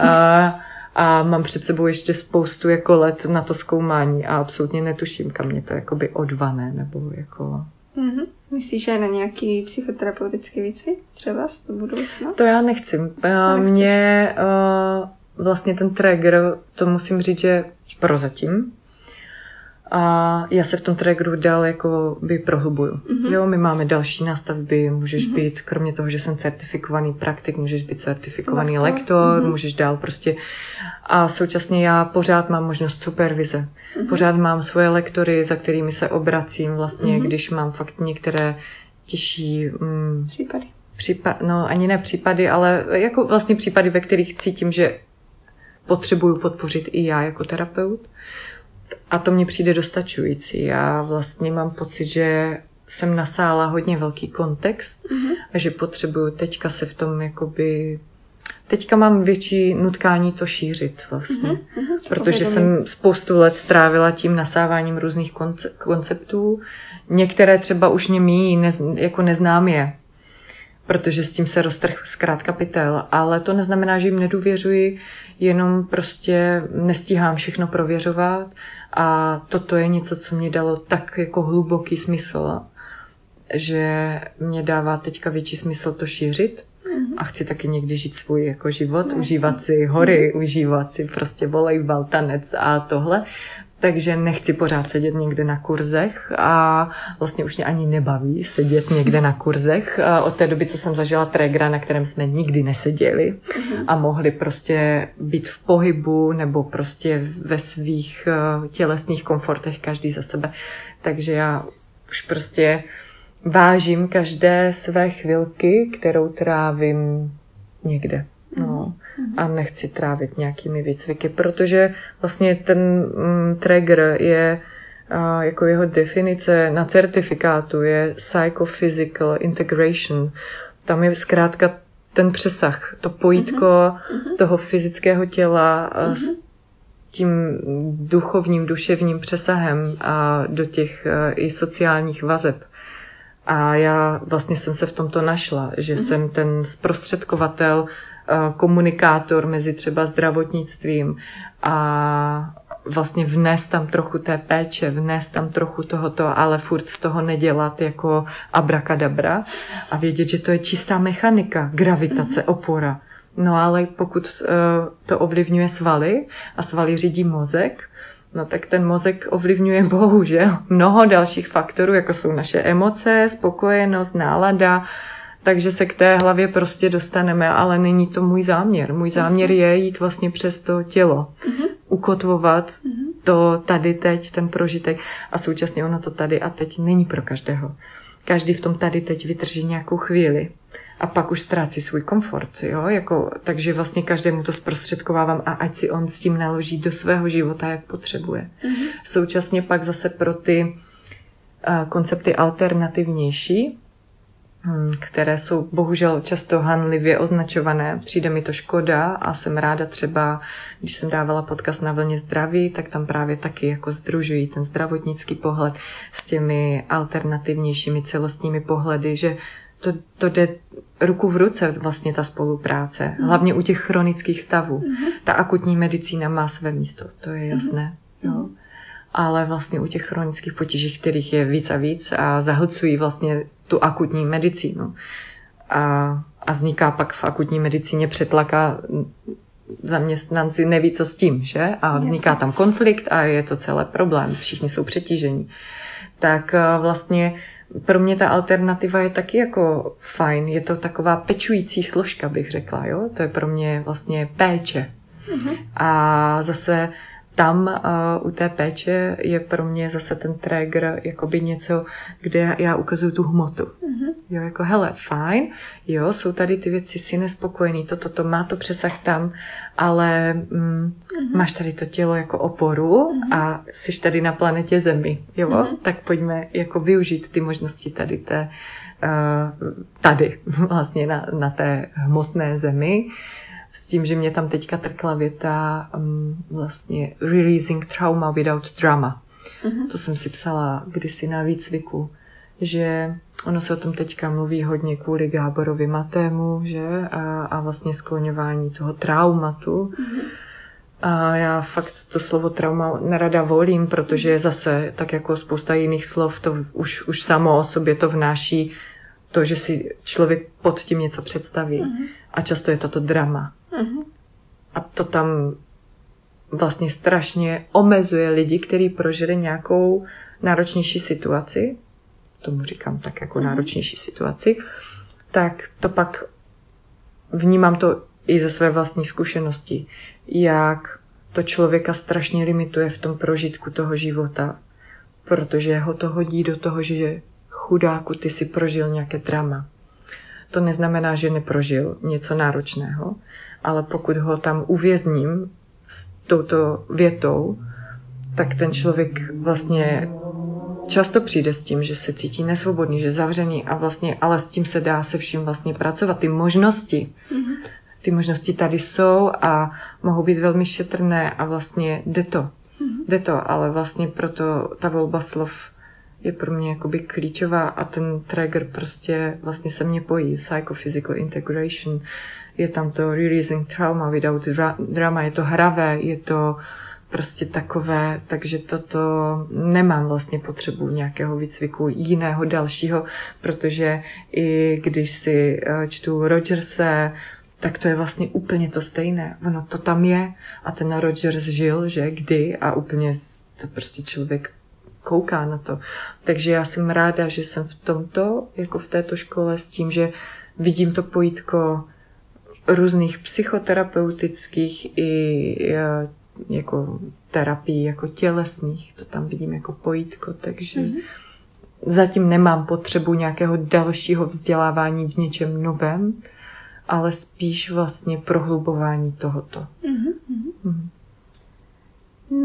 a, [laughs] a mám před sebou ještě spoustu jako let na to zkoumání a absolutně netuším, kam mě to jakoby odvané, nebo jako... Mm-hmm. Myslíš, že na nějaký psychoterapeutický výcvik třeba do budoucna? To já nechci. To Mě uh, vlastně ten trigger, to musím říct, že prozatím, a já se v tom trackeru dál jako by prohlubuju. Mm-hmm. Jo, my máme další nastavby, můžeš mm-hmm. být, kromě toho, že jsem certifikovaný praktik, můžeš být certifikovaný lektor, lektor mm-hmm. můžeš dál prostě. A současně já pořád mám možnost supervize. Mm-hmm. Pořád mám svoje lektory, za kterými se obracím vlastně, mm-hmm. když mám fakt některé těžší... Mm, případy. Případ, no ani ne případy, ale jako vlastně případy, ve kterých cítím, že potřebuju podpořit i já jako terapeut. A to mně přijde dostačující. Já vlastně mám pocit, že jsem nasála hodně velký kontext mm-hmm. a že potřebuju teďka se v tom jakoby... Teďka mám větší nutkání to šířit vlastně, mm-hmm. protože jsem spoustu let strávila tím nasáváním různých konce- konceptů. Některé třeba už mě míjí, nez, jako neznám je, protože s tím se roztrh zkrátka pytel, ale to neznamená, že jim nedůvěřuji, jenom prostě nestíhám všechno prověřovat a toto je něco, co mě dalo tak jako hluboký smysl, že mě dává teďka větší smysl to šířit mm-hmm. a chci taky někdy žít svůj jako život, Jasně. užívat si hory, mm-hmm. užívat si prostě volejbal, tanec a tohle takže nechci pořád sedět někde na kurzech a vlastně už mě ani nebaví sedět někde na kurzech. Od té doby, co jsem zažila tregra, na kterém jsme nikdy neseděli mm-hmm. a mohli prostě být v pohybu nebo prostě ve svých eh, tělesných komfortech každý za sebe. Takže já už prostě vážím každé své chvilky, kterou trávím někde. No. Mm-hmm. A nechci trávit nějakými výcviky, protože vlastně ten mm, trigger je a jako jeho definice na certifikátu je psychophysical integration. Tam je zkrátka ten přesah, to pojítko mm-hmm. toho fyzického těla mm-hmm. s tím duchovním, duševním přesahem a do těch e, i sociálních vazeb. A já vlastně jsem se v tomto našla, že mm-hmm. jsem ten zprostředkovatel komunikátor mezi třeba zdravotnictvím a vlastně vnést tam trochu té péče, vnést tam trochu tohoto, ale furt z toho nedělat jako abrakadabra a vědět, že to je čistá mechanika, gravitace, opora. No ale pokud uh, to ovlivňuje svaly a svaly řídí mozek, no tak ten mozek ovlivňuje [laughs] bohužel mnoho dalších faktorů, jako jsou naše emoce, spokojenost, nálada, takže se k té hlavě prostě dostaneme, ale není to můj záměr. Můj záměr je jít vlastně přes to tělo, uh-huh. ukotvovat uh-huh. to tady teď, ten prožitek a současně ono to tady a teď není pro každého. každý v tom tady teď vydrží nějakou chvíli a pak už ztrácí svůj komfort, jo, jako, takže vlastně každému to zprostředkovávám a ať si on s tím naloží do svého života, jak potřebuje. Mm-hmm. Současně pak zase pro ty uh, koncepty alternativnější, které jsou bohužel často hanlivě označované. Přijde mi to škoda a jsem ráda třeba, když jsem dávala podcast na vlně zdraví, tak tam právě taky jako združují ten zdravotnický pohled s těmi alternativnějšími celostními pohledy, že to, to jde ruku v ruce vlastně ta spolupráce, mm. hlavně u těch chronických stavů. Mm. Ta akutní medicína má své místo, to je jasné. Mm. Jo. Ale vlastně u těch chronických potíží, kterých je víc a víc a zahlcují vlastně tu akutní medicínu. A, a vzniká pak v akutní medicíně přetlaka zaměstnanci neví, co s tím, že? A vzniká tam konflikt a je to celé problém. Všichni jsou přetížení. Tak eh, vlastně pro mě ta alternativa je taky jako fajn. Je to taková pečující složka, bych řekla. Jo? To je pro mě vlastně péče. Mm-hmm. A zase tam uh, u té péče je pro mě zase ten trigger jakoby něco, kde já ukazuju tu hmotu. Mm-hmm. Jo, jako hele, fajn, jo, jsou tady ty věci, jsi nespokojený, toto, to, to má to přesah tam, ale mm, mm-hmm. máš tady to tělo jako oporu mm-hmm. a jsi tady na planetě Zemi, jo, mm-hmm. tak pojďme jako využít ty možnosti tady té, uh, tady [laughs] vlastně na, na té hmotné Zemi, s tím, že mě tam teďka trkla věta um, vlastně releasing trauma without drama. Mm-hmm. To jsem si psala kdysi na výcviku, že ono se o tom teďka mluví hodně kvůli Gáborovi Matému, že? A, a vlastně skloňování toho traumatu. Mm-hmm. A já fakt to slovo trauma nerada volím, protože zase, tak jako spousta jiných slov, to už, už samo o sobě to vnáší to, že si člověk pod tím něco představí. Mm-hmm. A často je to to drama. Mm-hmm. A to tam vlastně strašně omezuje lidi, kteří prožili nějakou náročnější situaci, tomu říkám tak jako mm-hmm. náročnější situaci, tak to pak vnímám to i ze své vlastní zkušenosti, jak to člověka strašně limituje v tom prožitku toho života, protože ho to hodí do toho, že chudáku, ty si prožil nějaké drama. To neznamená, že neprožil něco náročného, ale pokud ho tam uvězním s touto větou, tak ten člověk vlastně často přijde s tím, že se cítí nesvobodný, že zavřený a vlastně, ale s tím se dá se vším vlastně pracovat. Ty možnosti, mm-hmm. ty možnosti tady jsou a mohou být velmi šetrné a vlastně jde to. Mm-hmm. Jde to, ale vlastně proto ta volba slov je pro mě jakoby klíčová a ten trigger prostě vlastně se mě pojí. Psychophysical integration, je tam to releasing trauma without drama, je to hravé, je to prostě takové, takže toto nemám vlastně potřebu nějakého výcviku jiného dalšího, protože i když si eh, čtu Rogerse, tak to je vlastně úplně to stejné. Ono to tam je a ten Rogers žil, že kdy a úplně to prostě člověk kouká na to. Takže já jsem ráda, že jsem v tomto, jako v této škole s tím, že vidím to pojítko různých psychoterapeutických i jako terapii jako tělesných, to tam vidím jako pojítko, takže mm-hmm. zatím nemám potřebu nějakého dalšího vzdělávání v něčem novém, ale spíš vlastně prohlubování tohoto. Mm-hmm. Mm-hmm.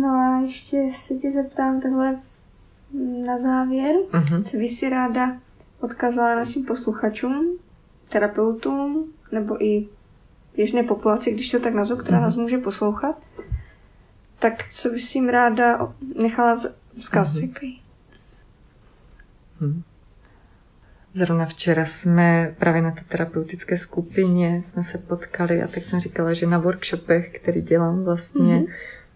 No a ještě se ti zeptám takhle na závěr, mm-hmm. co by si ráda odkazala našim posluchačům, terapeutům nebo i běžné populaci, když to tak nazvu, která mm-hmm. nás může poslouchat, tak co bys jim ráda nechala vzkaz mm-hmm. Hmm. Zrovna včera jsme právě na té terapeutické skupině jsme se potkali a tak jsem říkala, že na workshopech, který dělám vlastně, mm-hmm.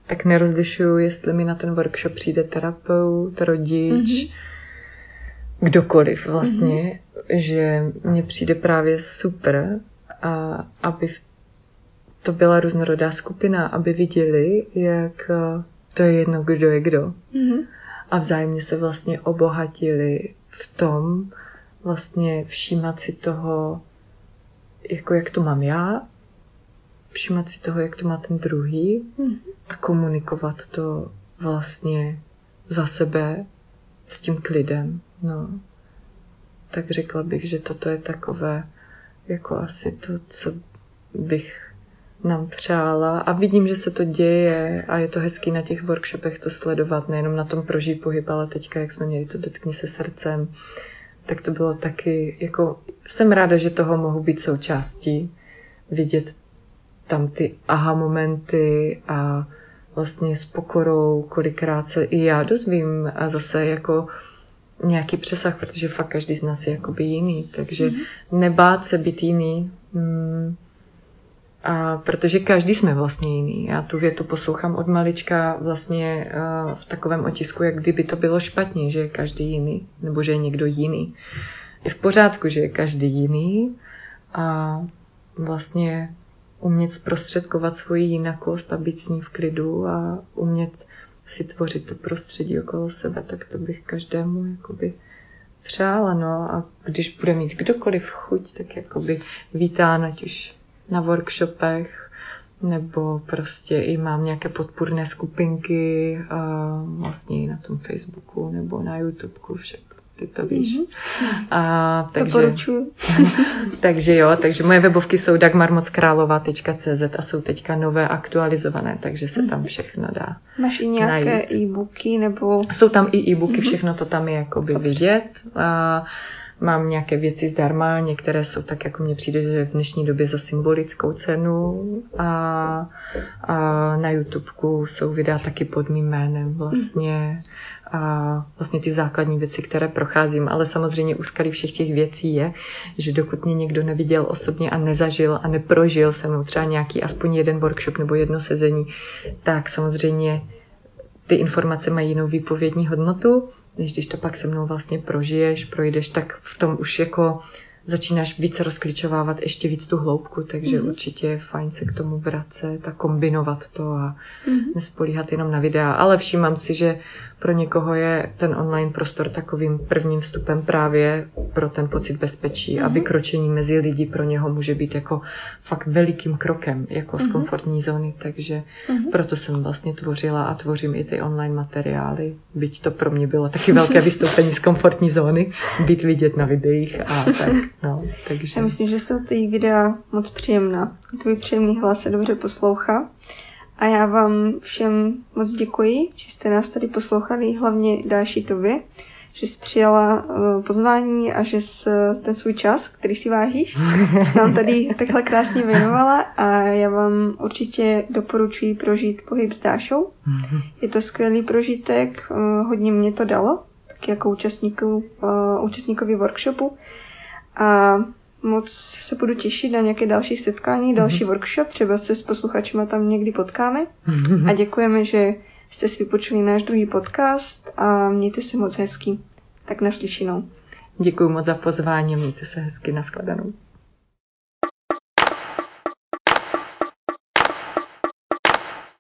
tak nerozlišuju, jestli mi na ten workshop přijde terapeut, rodič, mm-hmm. kdokoliv vlastně, mm-hmm. že mně přijde právě super, a aby to byla různorodá skupina, aby viděli, jak eh, to je jedno, kdo je kdo. Mm-hmm. A vzájemně se vlastně obohatili v tom, vlastně všímat si toho, jako jak to mám já, všímat si toho, jak to má ten druhý mm-hmm. a komunikovat to vlastně za sebe s tím klidem. No. tak řekla bych, že toto je takové jako asi to, co bych nám přála a vidím, že se to děje a je to hezký na těch workshopech to sledovat, nejenom na tom prožij pohyb, ale teďka, jak jsme měli to dotkni se srdcem, tak to bylo taky, jako jsem ráda, že toho mohu být součástí, vidět tam ty aha momenty a vlastně s pokorou, kolikrát se i já dozvím a zase jako nějaký přesah, protože fakt každý z nás je jakoby jiný, takže mm-hmm. nebát se být jiný, mm, a protože každý jsme vlastně jiný. Já tu větu poslouchám od malička vlastně uh, v takovém otisku, jak kdyby to bylo špatně, že je každý jiný, nebo že je někdo jiný. Je v pořádku, že je každý jiný a vlastně umět zprostředkovat svoji jinakost a být s ní v klidu a umět si tvořit to prostředí okolo sebe, tak to bych každému jakoby přála, no a když bude mít kdokoliv chuť, tak jakoby vítá, ať už na workshopech, nebo prostě i mám nějaké podpůrné skupinky vlastně i na tom Facebooku nebo na YouTubeku, všechno ty to víš. Mm-hmm. A, takže, [laughs] takže jo, takže moje webovky jsou dagmarmockrálova.cz a jsou teďka nové aktualizované, takže se tam mhm. všechno dá Máš i nějaké e-booky nebo... Jsou tam i e-booky, mm-hmm. všechno to tam je jakoby Dobře. vidět. A, Mám nějaké věci zdarma, některé jsou tak, jako mně přijde, že v dnešní době za symbolickou cenu a, a na YouTubeku jsou videa taky pod mým jménem vlastně. A vlastně ty základní věci, které procházím, ale samozřejmě úskalí všech těch věcí je, že dokud mě někdo neviděl osobně a nezažil a neprožil se mnou třeba nějaký aspoň jeden workshop nebo jedno sezení, tak samozřejmě ty informace mají jinou výpovědní hodnotu než když to pak se mnou vlastně prožiješ, projdeš, tak v tom už jako začínáš více rozklíčovávat ještě víc tu hloubku, takže mm-hmm. určitě je fajn se k tomu vracet a kombinovat to a mm-hmm. nespolíhat jenom na videa. Ale všímám si, že pro někoho je ten online prostor takovým prvním vstupem právě pro ten pocit bezpečí mm-hmm. a mhm. vykročení mezi lidi pro něho může být jako fakt velikým krokem jako mm-hmm. z mhm. komfortní zóny, takže mm-hmm. proto jsem vlastně tvořila a tvořím i ty online materiály, byť to pro mě bylo taky velké [laughs] vystoupení z komfortní zóny, být vidět na videích a tak, no, takže. Já myslím, že jsou ty videa moc příjemná. Tvůj příjemný hlas se dobře poslouchá. A já vám všem moc děkuji, že jste nás tady poslouchali, hlavně další tobě, že jsi přijala uh, pozvání a že jsi ten svůj čas, který si vážíš, [laughs] jsi nám tady takhle krásně věnovala a já vám určitě doporučuji prožít pohyb s Dášou. Je to skvělý prožitek, uh, hodně mě to dalo, tak jako účastníků, uh, účastníkovi workshopu. A moc se budu těšit na nějaké další setkání, další mm-hmm. workshop, třeba se s posluchačima tam někdy potkáme. Mm-hmm. A děkujeme, že jste si vypočuli náš druhý podcast a mějte se moc hezky. Tak naslyšenou. Děkuji moc za pozvání, mějte se hezky, nashledanou.